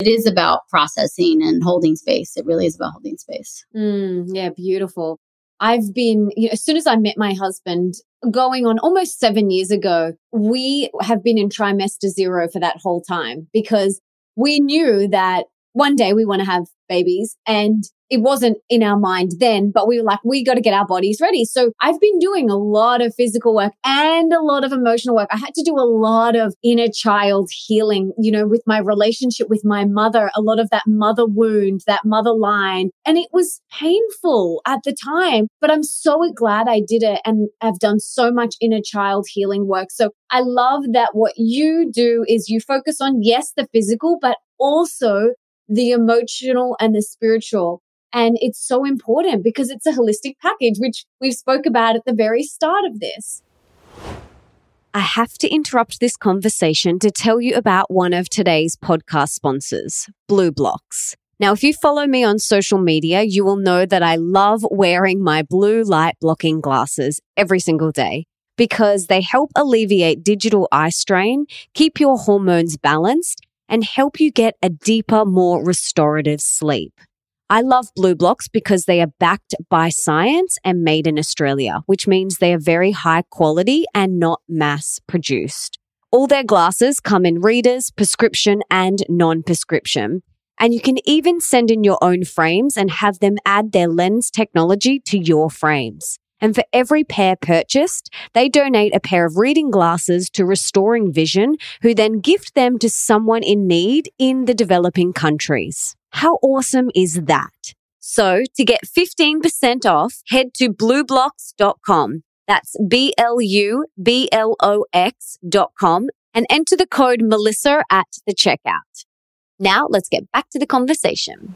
It is about processing and holding space. It really is about holding space. Mm, yeah, beautiful. I've been, you know, as soon as I met my husband, going on almost seven years ago, we have been in trimester zero for that whole time because we knew that one day we want to have babies and it wasn't in our mind then, but we were like, we got to get our bodies ready. So I've been doing a lot of physical work and a lot of emotional work. I had to do a lot of inner child healing, you know, with my relationship with my mother, a lot of that mother wound, that mother line. And it was painful at the time, but I'm so glad I did it and I've done so much inner child healing work. So I love that what you do is you focus on, yes, the physical, but also the emotional and the spiritual. And it's so important because it's a holistic package, which we've spoke about at the very start of this. I have to interrupt this conversation to tell you about one of today's podcast sponsors, BLUblox. Now, if you follow me on social media, you will know that I love wearing my blue light blocking glasses every single day because they help alleviate digital eye strain, keep your hormones balanced, and help you get a deeper, more restorative sleep. I love BLUblox because they are backed by science and made in Australia, which means they are very high quality and not mass produced. All their glasses come in readers, prescription, and non prescription. And you can even send in your own frames and have them add their lens technology to your frames. And for every pair purchased, they donate a pair of reading glasses to Restoring Vision, who then gift them to someone in need in the developing countries. How awesome is that? So to get 15% off, head to blublox.com. That's B L U B L O X.com and enter the code Melissa at the checkout. Now let's get back to the conversation.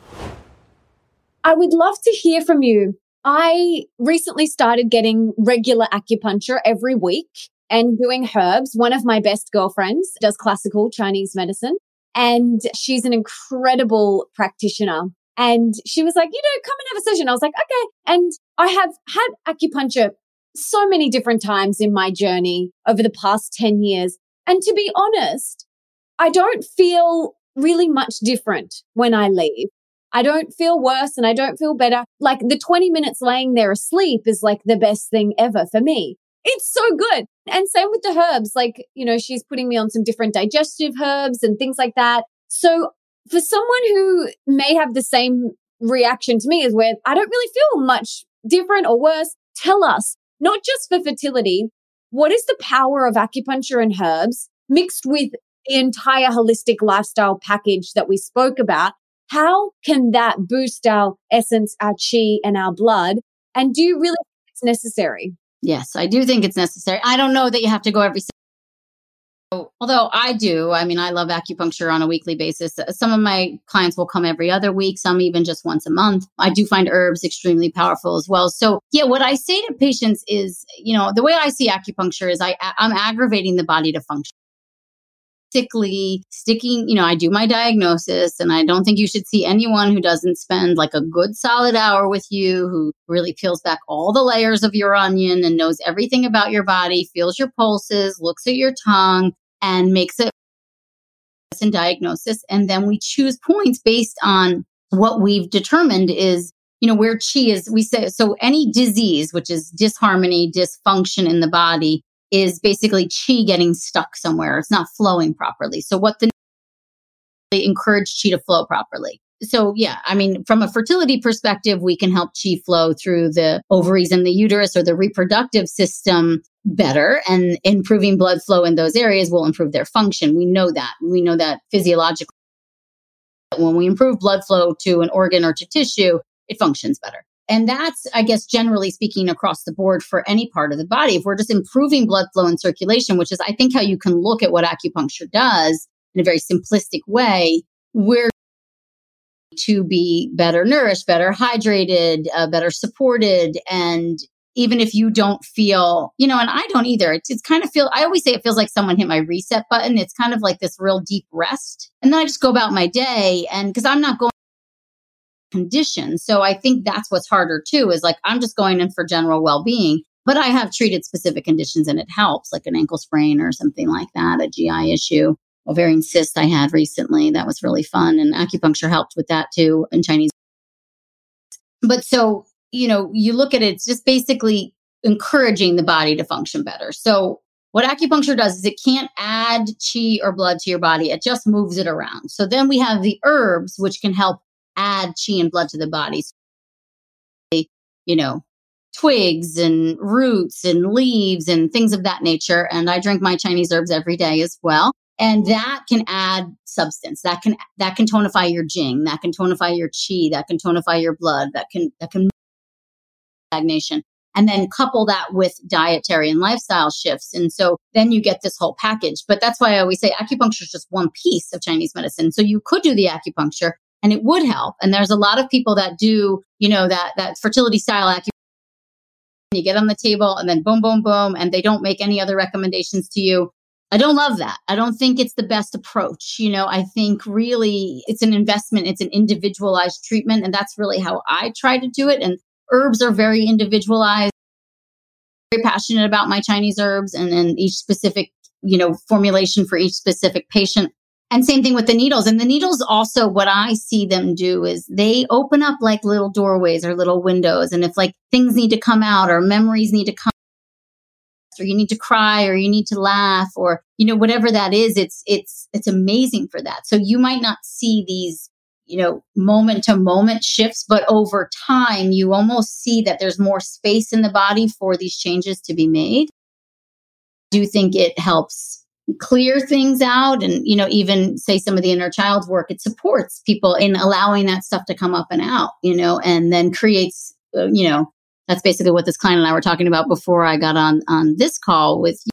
I would love to hear from you. I recently started getting regular acupuncture every week and doing herbs. One of my best girlfriends does classical Chinese medicine and she's an incredible practitioner. And she was like, you know, come and have a session. I was like, okay. And I have had acupuncture so many different times in my journey over the past 10 years. And to be honest, I don't feel really much different when I leave. I don't feel worse and I don't feel better. Like the 20 minutes laying there asleep is like the best thing ever for me. It's so good. And same with the herbs. Like, you know, she's putting me on some different digestive herbs and things like that. So for someone who may have the same reaction to me as where I don't really feel much different or worse, tell us, not just for fertility, what is the power of acupuncture and herbs mixed with the entire holistic lifestyle package that we spoke about? How can that boost our essence, our chi, and our blood? And do you really think it's necessary? Yes, I do think it's necessary. I don't know that you have to go every Although I do, I mean, I love acupuncture on a weekly basis. Uh, some of my clients will come every other week, some even just once a month. I do find herbs extremely powerful as well. So, yeah, what I say to patients is, you know, the way I see acupuncture is I, I'm aggravating the body to function. Sickly, sticking, you know, I do my diagnosis, and I don't think you should see anyone who doesn't spend like a good solid hour with you, who really peels back all the layers of your onion and knows everything about your body, feels your pulses, looks at your tongue, and makes it in diagnosis. And then we choose points based on what we've determined is, you know, where chi is. We say, so any disease, which is disharmony, dysfunction in the body, is basically chi getting stuck somewhere. It's not flowing properly. So what the encourage chi to flow properly so yeah, I mean, from a fertility perspective, we can help chi flow through the ovaries and the uterus or the reproductive system better and improving blood flow in those areas will improve their function. We know that. We know that physiologically. When we improve blood flow to an organ or to tissue, it functions better. And that's, I guess, generally speaking across the board for any part of the body. If we're just improving blood flow and circulation, which is, I think, how you can look at what acupuncture does in a very simplistic way, we're to be better nourished, better hydrated, uh, better supported. And even if you don't feel, you know, and I don't either, it's, it's kind of feel, I always say it feels like someone hit my reset button. It's kind of like this real deep rest. And then I just go about my day. And because I'm not going condition. So I think that's what's harder too is like I'm just going in for general well being, but I have treated specific conditions and it helps, like an ankle sprain or something like that, a GI issue ovarian cyst I had recently. That was really fun. And acupuncture helped with that too in Chinese. But so, you know, you look at it, it's just basically encouraging the body to function better. So what acupuncture does is it can't add chi or blood to your body. It just moves it around. So then we have the herbs, which can help add chi and blood to the body. So, you know, twigs and roots and leaves and things of that nature. And I drink my Chinese herbs every day as well. And that can add substance. That can that can tonify your jing. That can tonify your chi that can tonify your blood. That can that can stagnation. And then couple that with dietary and lifestyle shifts. And so then you get this whole package. But that's why i always say acupuncture is just one piece of chinese medicine. So you could do the acupuncture and it would help and there's a lot of people that do you know that that fertility style acupuncture you get on the table and then boom boom boom and they don't make any other recommendations to you I don't love that. I don't think it's the best approach. You know, I think really it's an investment, it's an individualized treatment. And that's really how I try to do it. And herbs are very individualized. Very passionate about my Chinese herbs and then each specific, you know, formulation for each specific patient. And same thing with the needles. And the needles also, what I see them do is they open up like little doorways or little windows. And if like things need to come out or memories need to come or you need to cry or you need to laugh or you know whatever that is it's it's it's amazing for that so you might not see these you know moment to moment shifts but over time you almost see that there's more space in the body for these changes to be made do you think it helps clear things out and you know even say some of the inner child work it supports people in allowing that stuff to come up and out you know and then creates uh, you know that's basically what this client and I were talking about before I got on on this call with you.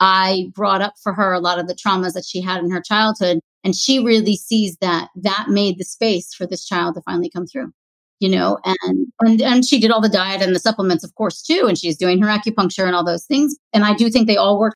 I brought up for her a lot of the traumas that she had in her childhood and she really sees that that made the space for this child to finally come through you know and and and she did all the diet and the supplements of course too and she's doing her acupuncture and all those things and I do think they all work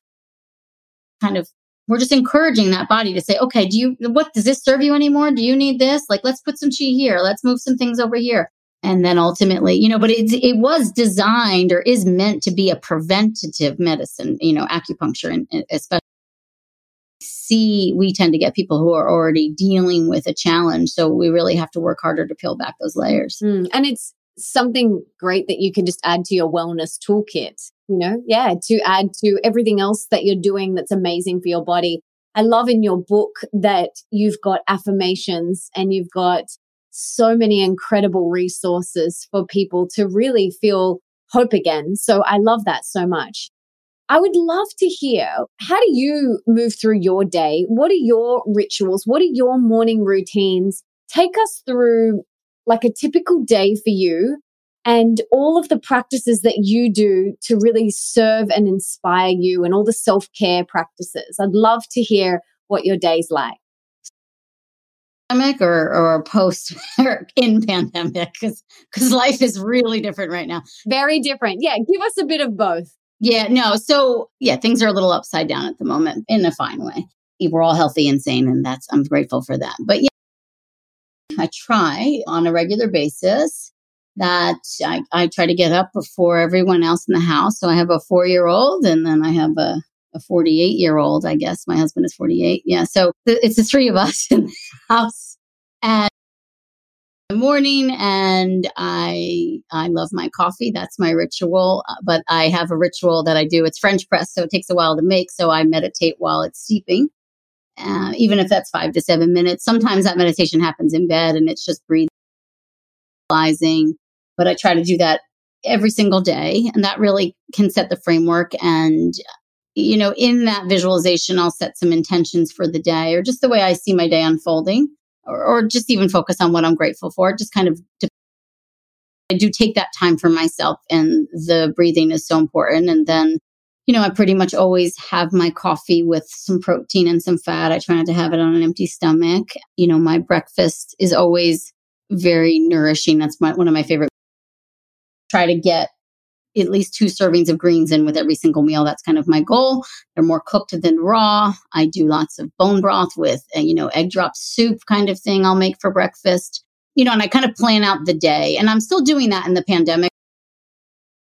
kind of we're just encouraging that body to say okay do you what does this serve you anymore? Do you need this? Like let's put some chi here. Let's move some things over here. And then ultimately you know but it, it was designed or is meant to be a preventative medicine you know acupuncture and especially see we tend to get people who are already dealing with a challenge. So we really have to work harder to peel back those layers. Mm, and it's something great that you can just add to your wellness toolkit, you know? Yeah, to add to everything else that you're doing that's amazing for your body. I love in your book that you've got affirmations and you've got so many incredible resources for people to really feel hope again. So I love that so much. I would love to hear how do you move through your day? What are your rituals? What are your morning routines? Take us through like a typical day for you and all of the practices that you do to really serve and inspire you and all the self care practices. I'd love to hear what your day's like. Pandemic or, or post or [laughs] in pandemic because because life is really different right now. Very different. Yeah, give us a bit of both. Yeah, no. So, yeah, things are a little upside down at the moment in a fine way. We're all healthy and sane, and that's, I'm grateful for that. But yeah, I try on a regular basis that I, I try to get up before everyone else in the house. So I have a four year old and then I have a, a 48 year old, I guess. My husband is 48. Yeah. So th- it's the three of us [laughs] in the house. And the morning and I I love my coffee. That's my ritual. Uh, but I have a ritual that I do. It's French press, so it takes a while to make. So I meditate while it's steeping, uh, even if that's five to seven minutes. Sometimes that meditation happens in bed and it's just breathing, but I try to do that every single day, and that really can set the framework. And you know, in that visualization, I'll set some intentions for the day or just the way I see my day unfolding or, or just even focus on what I'm grateful for. Just kind of, I do take that time for myself, and the breathing is so important. And then, you know, I pretty much always have my coffee with some protein and some fat. I try not to have it on an empty stomach. You know, my breakfast is always very nourishing. That's my, one of my favorite. Try to get at least two servings of greens in with every single meal. That's kind of my goal. They're more cooked than raw. I do lots of bone broth with, uh, you know, egg drop soup kind of thing I'll make for breakfast. You know, and I kind of plan out the day. And I'm still doing that in the pandemic,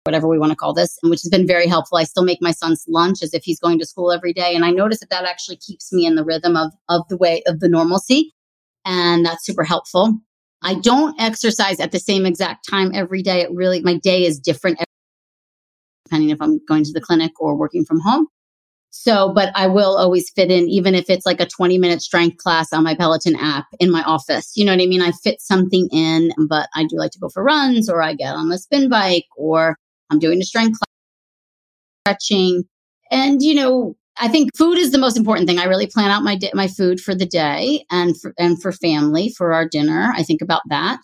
whatever we want to call this, which has been very helpful. I still make my son's lunch as if he's going to school every day. And I notice that that actually keeps me in the rhythm of, of the way of the normalcy. And that's super helpful. I don't exercise at the same exact time every day. It really, my day is different depending if I'm going to the clinic or working from home. So, but I will always fit in, even if it's like a 20 minute strength class on my Peloton app in my office. You know what I mean? I fit something in, but I do like to go for runs or I get on the spin bike or I'm doing a strength class, stretching. And, you know, I think food is the most important thing. I really plan out my my food for the day and for, and for family for our dinner. I think about that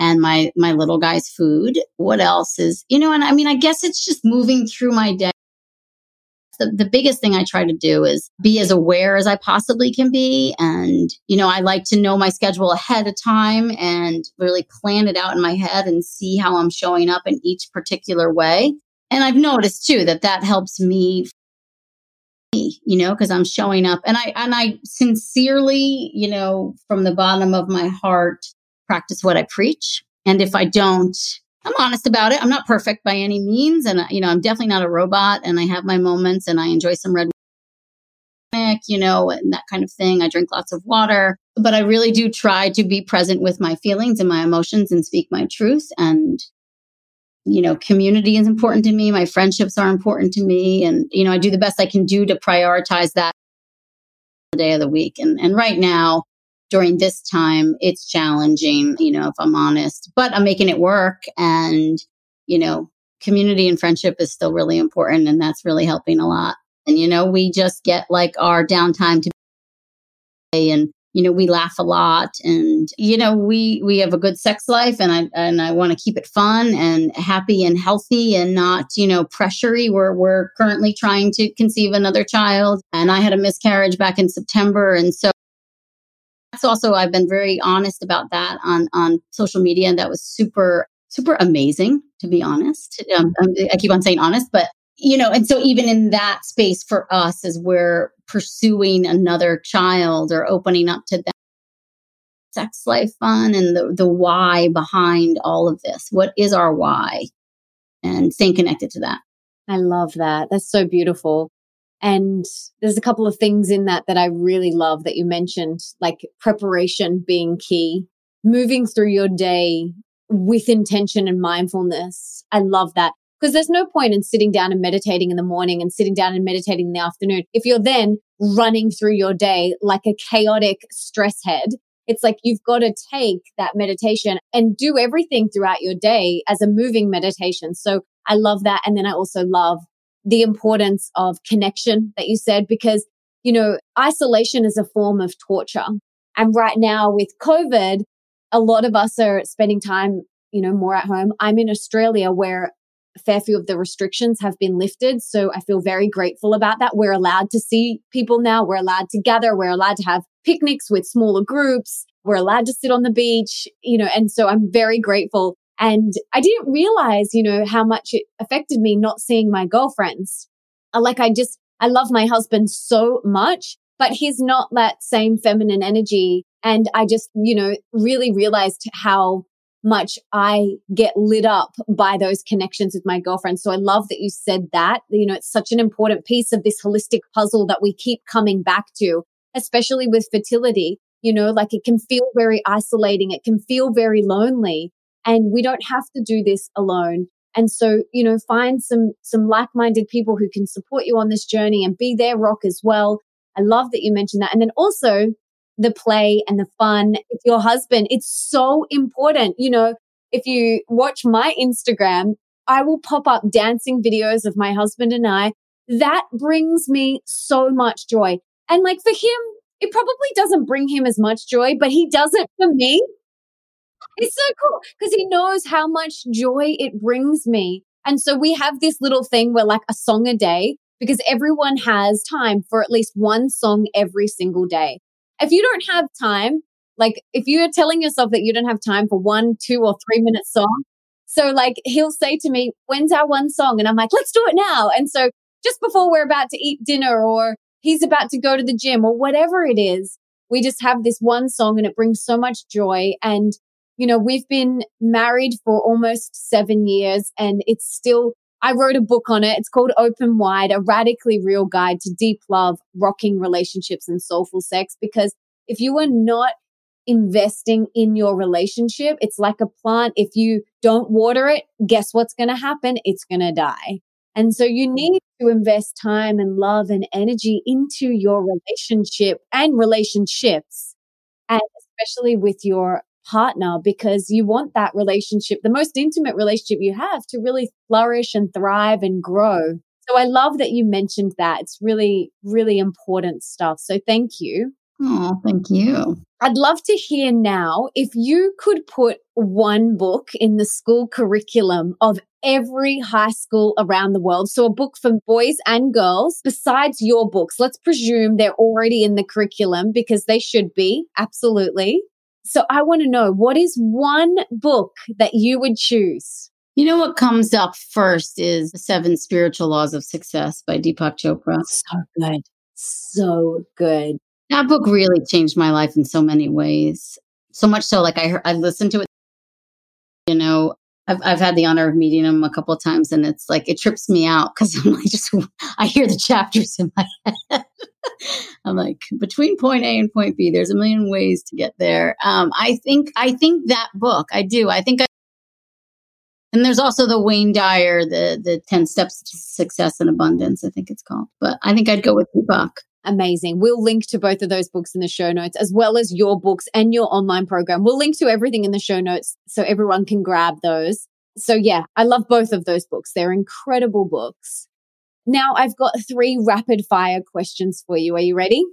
and my my little guy's food. What else is, you know, and I mean, I guess it's just moving through my day. The, the biggest thing I try to do is be as aware as I possibly can be. And, you know, I like to know my schedule ahead of time and really plan it out in my head and see how I'm showing up in each particular way. And I've noticed too that that helps me you know because i'm showing up and i and i sincerely you know from the bottom of my heart practice what I preach. And if I don't, I'm honest about it. I'm not perfect by any means. And, you know, I'm definitely not a robot and I have my moments and I enjoy some red you know, and that kind of thing. I drink lots of water, but I really do try to be present with my feelings and my emotions and speak my truth. And, you know, community is important to me. My friendships are important to me. And, you know, I do the best I can do to prioritize that day of the week. And, and right now, during this time, it's challenging, you know, if I'm honest, but I'm making it work. And, you know, community and friendship is still really important. And that's really helping a lot. And, you know, we just get like our downtime to and you know we laugh a lot and you know we we have a good sex life and i and i want to keep it fun and happy and healthy and not you know pressury we're we're currently trying to conceive another child and i had a miscarriage back in september and so that's also I've been very honest about that on on social media, and that was super super amazing to be honest. Um, um, I keep on saying honest, but you know, and so even in that space for us, as we're pursuing another child or opening up to that sex life fun and the the why behind all of this. What is our why? And staying connected to that. I love that. That's so beautiful. And there's a couple of things in that that I really love that you mentioned, like preparation being key, moving through your day with intention and mindfulness. I love that because there's no point in sitting down and meditating in the morning and sitting down and meditating in the afternoon. If you're then running through your day like a chaotic stress head, it's like you've got to take that meditation and do everything throughout your day as a moving meditation. So I love that. And then I also love the importance of connection that you said, because, you know, isolation is a form of torture. And right now with COVID, a lot of us are spending time, you know, more at home. I'm in Australia where fair few of the restrictions have been lifted. So I feel very grateful about that. We're allowed to see people now. We're allowed to gather. We're allowed to have picnics with smaller groups. We're allowed to sit on the beach, you know, and so I'm very grateful and I didn't realize, you know, how much it affected me not seeing my girlfriends. Like I just, I love my husband so much, but he's not that same feminine energy. And I just, you know, really realized how much I get lit up by those connections with my girlfriend. So I love that you said that. You know, it's such an important piece of this holistic puzzle that we keep coming back to, especially with fertility. You know, like it can feel very isolating. It can feel very lonely and we don't have to do this alone. And so, you know, find some, some like-minded people who can support you on this journey and be their rock as well. I love that you mentioned that. And then also the play and the fun with your husband. It's so important. You know, if you watch my Instagram, I will pop up dancing videos of my husband and I. That brings me so much joy. And like for him, it probably doesn't bring him as much joy, but he does it for me. It's so cool because he knows how much joy it brings me. And so we have this little thing where like a song a day because everyone has time for at least one song every single day. If you don't have time, like if you're telling yourself that you don't have time for one, two or three minute song. So like he'll say to me, when's our one song? And I'm like, let's do it now. And so just before we're about to eat dinner or he's about to go to the gym or whatever it is, we just have this one song and it brings so much joy. And you know, we've been married for almost seven years and it's still, I wrote a book on it. It's called Open Wide, a radically real guide to deep love, rocking relationships and soulful sex. Because if you are not investing in your relationship, it's like a plant. If you don't water it, guess what's going to happen? It's going to die. And so you need to invest time and love and energy into your relationship and relationships. And especially with your partner because you want that relationship, the most intimate relationship you have to really flourish and thrive and grow. So I love that you mentioned that. It's really, really important stuff. So thank you. Oh, thank you. I'd love to hear now if you could put one book in the school curriculum of every high school around the world. So a book for boys and girls besides your books. Let's presume they're already in the curriculum because they should be. Absolutely. So I want to know what is one book that you would choose? You know what comes up first is The Seven Spiritual Laws of Success by Deepak Chopra. So good. So good. That book really changed my life in so many ways. So much so, like I heard, I listened to it. You know, I've I've had the honor of meeting him a couple of times, and it's like it trips me out because [laughs] I'm like just I hear the chapters in my head. [laughs] I'm like between point A and point B. There's a million ways to get there. Um, I think I think that book. I do. I think. I, and there's also the Wayne Dyer, the the Ten Steps to Success and Abundance. I think it's called. But I think I'd go with the book. Amazing. We'll link to both of those books in the show notes, as well as your books and your online program. We'll link to everything in the show notes so everyone can grab those. So yeah, I love both of those books. They're incredible books. Now I've got three rapid fire questions for you. Are you ready?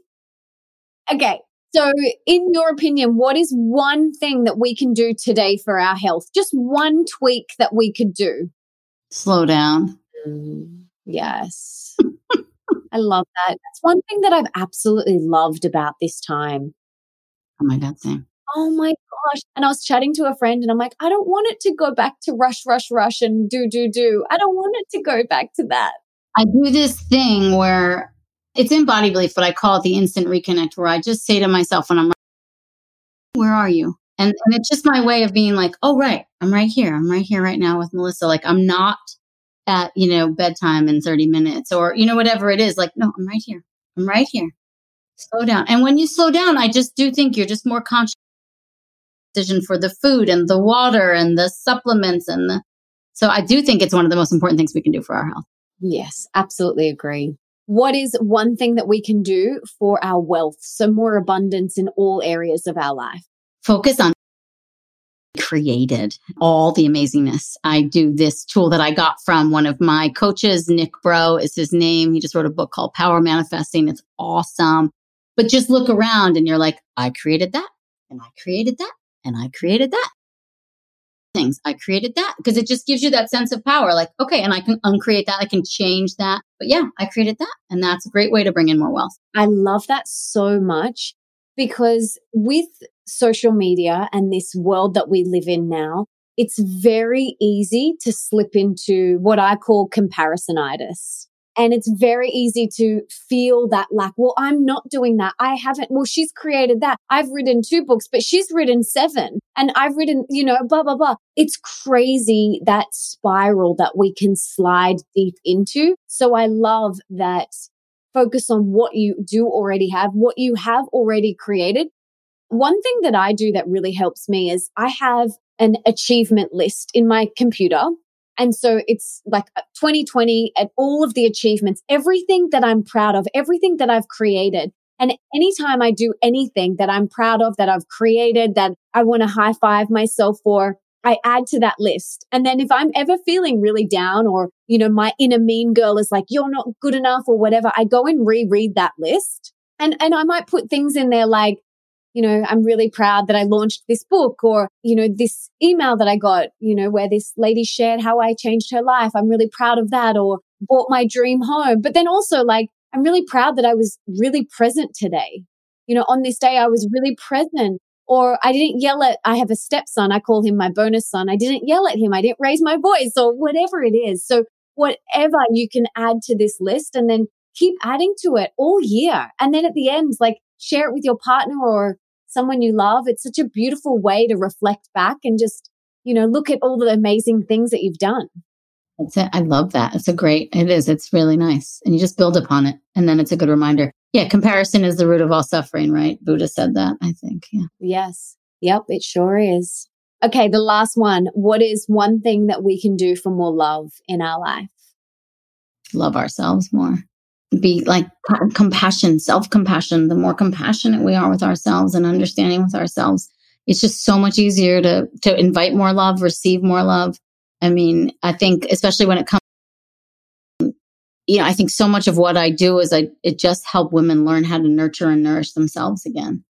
Okay. So in your opinion, what is one thing that we can do today for our health? Just one tweak that we could do. Slow down. Mm, yes. [laughs] I love that. That's one thing that I've absolutely loved about this time. Oh my God, same. Oh my gosh. And I was chatting to a friend and I'm like, I don't want it to go back to rush, rush, rush and do, do, do. I don't want it to go back to that. I do this thing where it's in body belief, but I call it the instant reconnect, where I just say to myself when I'm where are you? And, and it's just my way of being like, oh, right, I'm right here. I'm right here right now with Melissa. Like, I'm not at, you know, bedtime in 30 minutes or, you know, whatever it is. Like, no, I'm right here. I'm right here. Slow down. And when you slow down, I just do think you're just more conscious decision for the food and the water and the supplements and the, so I do think it's one of the most important things we can do for our health. Yes, absolutely agree. What is one thing that we can do for our wealth? So more abundance in all areas of our life. Focus on created all the amazingness. I do this tool that I got from one of my coaches, Nick Breau is his name. He just wrote a book called Power Manifesting. It's awesome. But just look around and you're like, I created that and I created that and I created that. Things I created that because it just gives you that sense of power. Like, okay, and I can uncreate that. I can change that. But yeah, I created that. And that's a great way to bring in more wealth. I love that so much because with social media and this world that we live in now, it's very easy to slip into what I call comparisonitis. And it's very easy to feel that like, well, I'm not doing that. I haven't, well, she's created that. I've written two books, but she's written seven and I've written, you know, blah, blah, blah. It's crazy that spiral that we can slide deep into. So I love that focus on what you do already have, what you have already created. One thing that I do that really helps me is I have an achievement list in my computer. And so it's like uh, 2020 and all of the achievements, everything that I'm proud of, everything that I've created. And anytime I do anything that I'm proud of, that I've created, that I want to high five myself for, I add to that list. And then if I'm ever feeling really down or, you know, my inner mean girl is like, you're not good enough or whatever, I go and reread that list. And, and I might put things in there like, you know, I'm really proud that I launched this book or, you know, this email that I got, you know, where this lady shared how I changed her life. I'm really proud of that or bought my dream home. But then also like, I'm really proud that I was really present today. You know, on this day, I was really present or I didn't yell at, I have a stepson. I call him my bonus son. I didn't yell at him. I didn't raise my voice or whatever it is. So whatever you can add to this list and then keep adding to it all year. And then at the end, like share it with your partner or someone you love. It's such a beautiful way to reflect back and just, you know, look at all the amazing things that you've done. That's it. I love that. It's a great, it is. It's really nice. And you just build upon it. And then it's a good reminder. Yeah. Comparison is the root of all suffering, right? Buddha said that, I think. Yeah. Yes. Yep. It sure is. Okay. The last one. What is one thing that we can do for more love in our life? Love ourselves more. Be like compassion, self compassion. The more compassionate we are with ourselves and understanding with ourselves, it's just so much easier to, to invite more love, receive more love I mean, I think especially when it comes, you know, I think so much of what I do is I, it just help women learn how to nurture and nourish themselves again.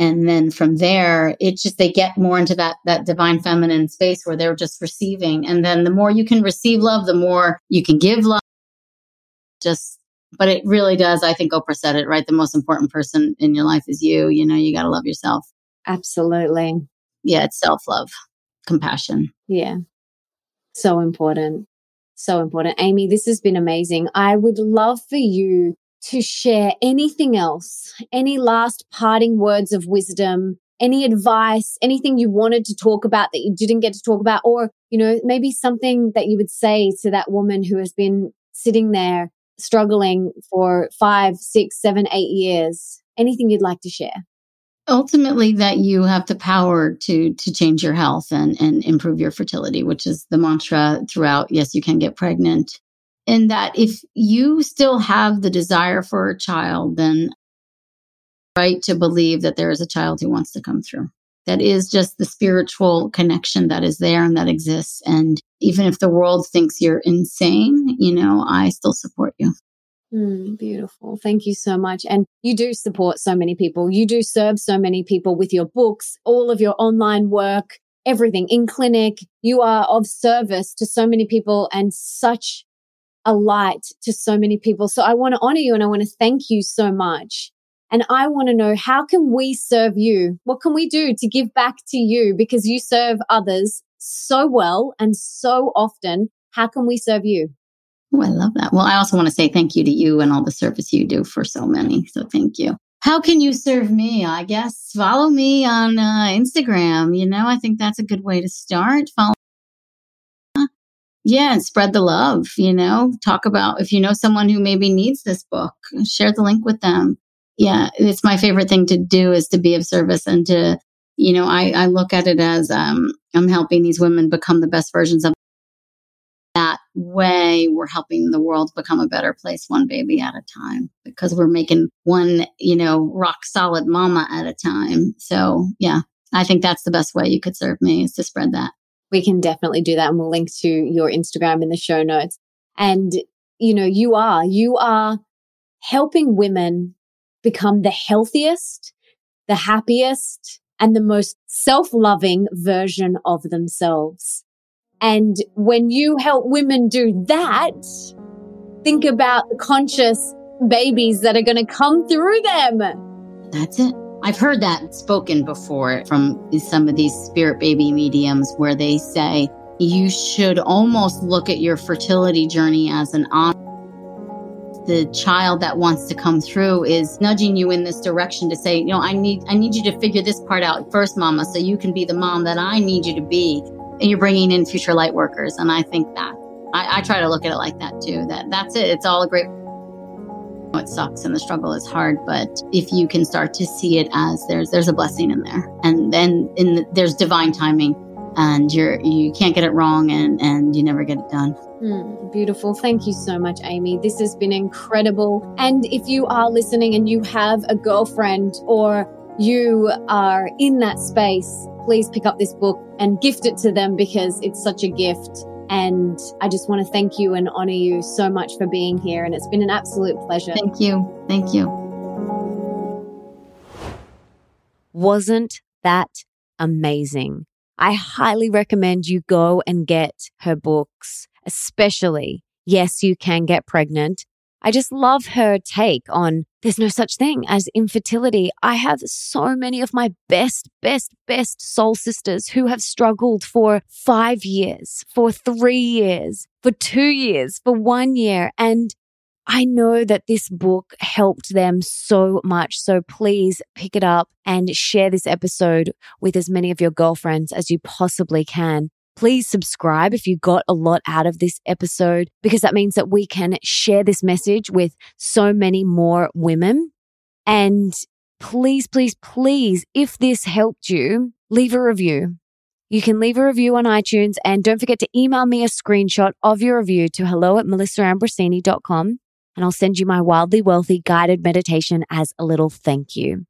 And then from there, it just, they get more into that, that divine feminine space where they're just receiving. And then the more you can receive love, the more you can give love. Just, but it really does. I think Oprah said it, right? The most important person in your life is you. You know, you got to love yourself. Absolutely. Yeah. It's self love, compassion. Yeah. So important. So important. Aimee, this has been amazing. I would love for you to share anything else, any last parting words of wisdom, any advice, anything you wanted to talk about that you didn't get to talk about, or, you know, maybe something that you would say to that woman who has been sitting there struggling for five, six, seven, eight years. Anything you'd like to share? ultimately that you have the power to to change your health and and improve your fertility which is the mantra throughout yes you can get pregnant and that if you still have the desire for a child then right to believe that there is a child who wants to come through that is just the spiritual connection that is there and that exists and even if the world thinks you're insane you know i still support you Mm, beautiful. Thank you so much. And you do support so many people. You do serve so many people with your books, all of your online work, everything in clinic. You are of service to so many people and such a light to so many people. So I want to honor you and I want to thank you so much. And I want to know how can we serve you? What can we do to give back to you? Because you serve others so well and so often. How can we serve you? Oh, I love that. Well, I also want to say thank you to you and all the service you do for so many. So thank you. How can you serve me? I guess follow me on uh, Instagram. You know, I think that's a good way to start. Follow Yeah, and spread the love, you know, talk about if you know someone who maybe needs this book, share the link with them. Yeah, it's my favorite thing to do is to be of service and to, you know, I, I look at it as um, I'm helping these women become the best versions of that way. We're helping the world become a better place one baby at a time because we're making one you know rock solid mama at a time. So yeah i think that's the best way you could serve me is to spread that. We can definitely do that and we'll link to your instagram in the show notes. And you know you are you are helping women become the healthiest the happiest and the most self-loving version of themselves and when you help women do that, think about the conscious babies that are going to come through them. That's it. I've heard that spoken before from some of these spirit baby mediums where they say you should almost look at your fertility journey as an honor. The child that wants to come through is nudging you in this direction to say, you know, I need, I need you to figure this part out first, mama, so you can be the mom that I need you to be and you're bringing in future light workers. And I think that I, I try to look at it like that too. That that's it. It's all a great. It sucks and the struggle is hard, but if you can start to see it as there's there's a blessing in there, and then in the, there's divine timing, and you're you can't get it wrong, and and you never get it done. Mm, beautiful. Thank you so much, Aimee. This has been incredible. And if you are listening and you have a girlfriend or you are in that space, please pick up this book and gift it to them because it's such a gift. And I just want to thank you and honor you so much for being here. And it's been an absolute pleasure. Thank you. Thank you. Wasn't that amazing? I highly recommend you go and get her books, especially Yes, You Can Get Pregnant I just love her take on there's no such thing as infertility. I have so many of my best, best, best soul sisters who have struggled for five years, for three years, for two years, for one year. And I know that this book helped them so much. So please pick it up and share this episode with as many of your girlfriends as you possibly can. Please subscribe if you got a lot out of this episode, because that means that we can share this message with so many more women. And please, please, please, if this helped you, leave a review. You can leave a review on iTunes and don't forget to email me a screenshot of your review to hello at melissaambrosini.com and I'll send you my wildly wealthy guided meditation as a little thank you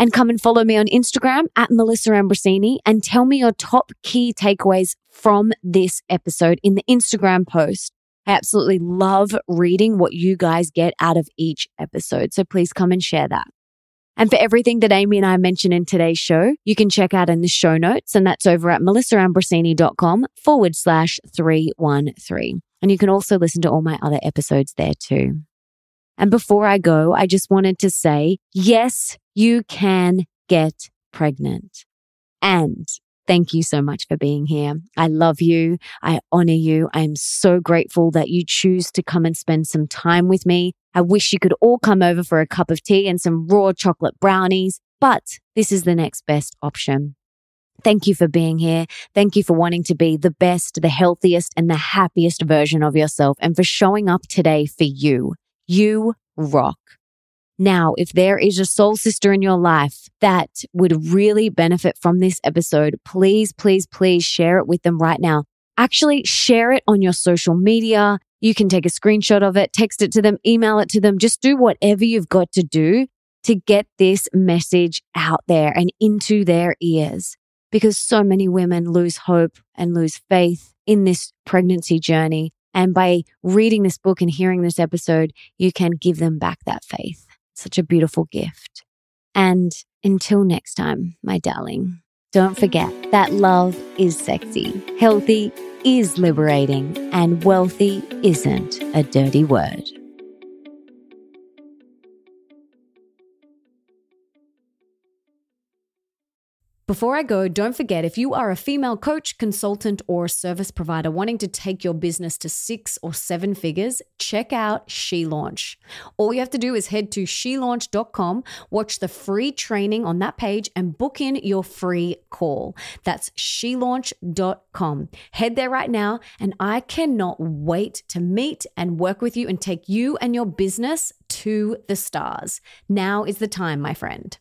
and come and follow me on Instagram at Melissa Ambrosini and tell me your top key takeaways from this episode in the Instagram post. I absolutely love reading what you guys get out of each episode. So please come and share that. And for everything that Aimee and I mentioned in today's show, you can check out in the show notes, and that's over at melissaambrosini.com forward slash 313. And you can also listen to all my other episodes there too. And before I go, I just wanted to say, yes, you can get pregnant. And thank you so much for being here. I love you. I honor you. I am so grateful that you choose to come and spend some time with me. I wish you could all come over for a cup of tea and some raw chocolate brownies, but this is the next best option. Thank you for being here. Thank you for wanting to be the best, the healthiest, and the happiest version of yourself, and for showing up today for you. You rock. Now, if there is a soul sister in your life that would really benefit from this episode, please, please, please share it with them right now. Actually, share it on your social media. You can take a screenshot of it, text it to them, email it to them. Just do whatever you've got to do to get this message out there and into their ears because so many women lose hope and lose faith in this pregnancy journey. And by reading this book and hearing this episode, you can give them back that faith. Such a beautiful gift. And until next time, my darling, don't forget that love is sexy, healthy is liberating, and wealthy isn't a dirty word. Before I go, don't forget if you are a female coach, consultant, or service provider wanting to take your business to six or seven figures, check out She Launch. All you have to do is head to shelaunch.com, watch the free training on that page, and book in your free call. That's shelaunch.com. Head there right now, and I cannot wait to meet and work with you and take you and your business to the stars. Now is the time, my friend.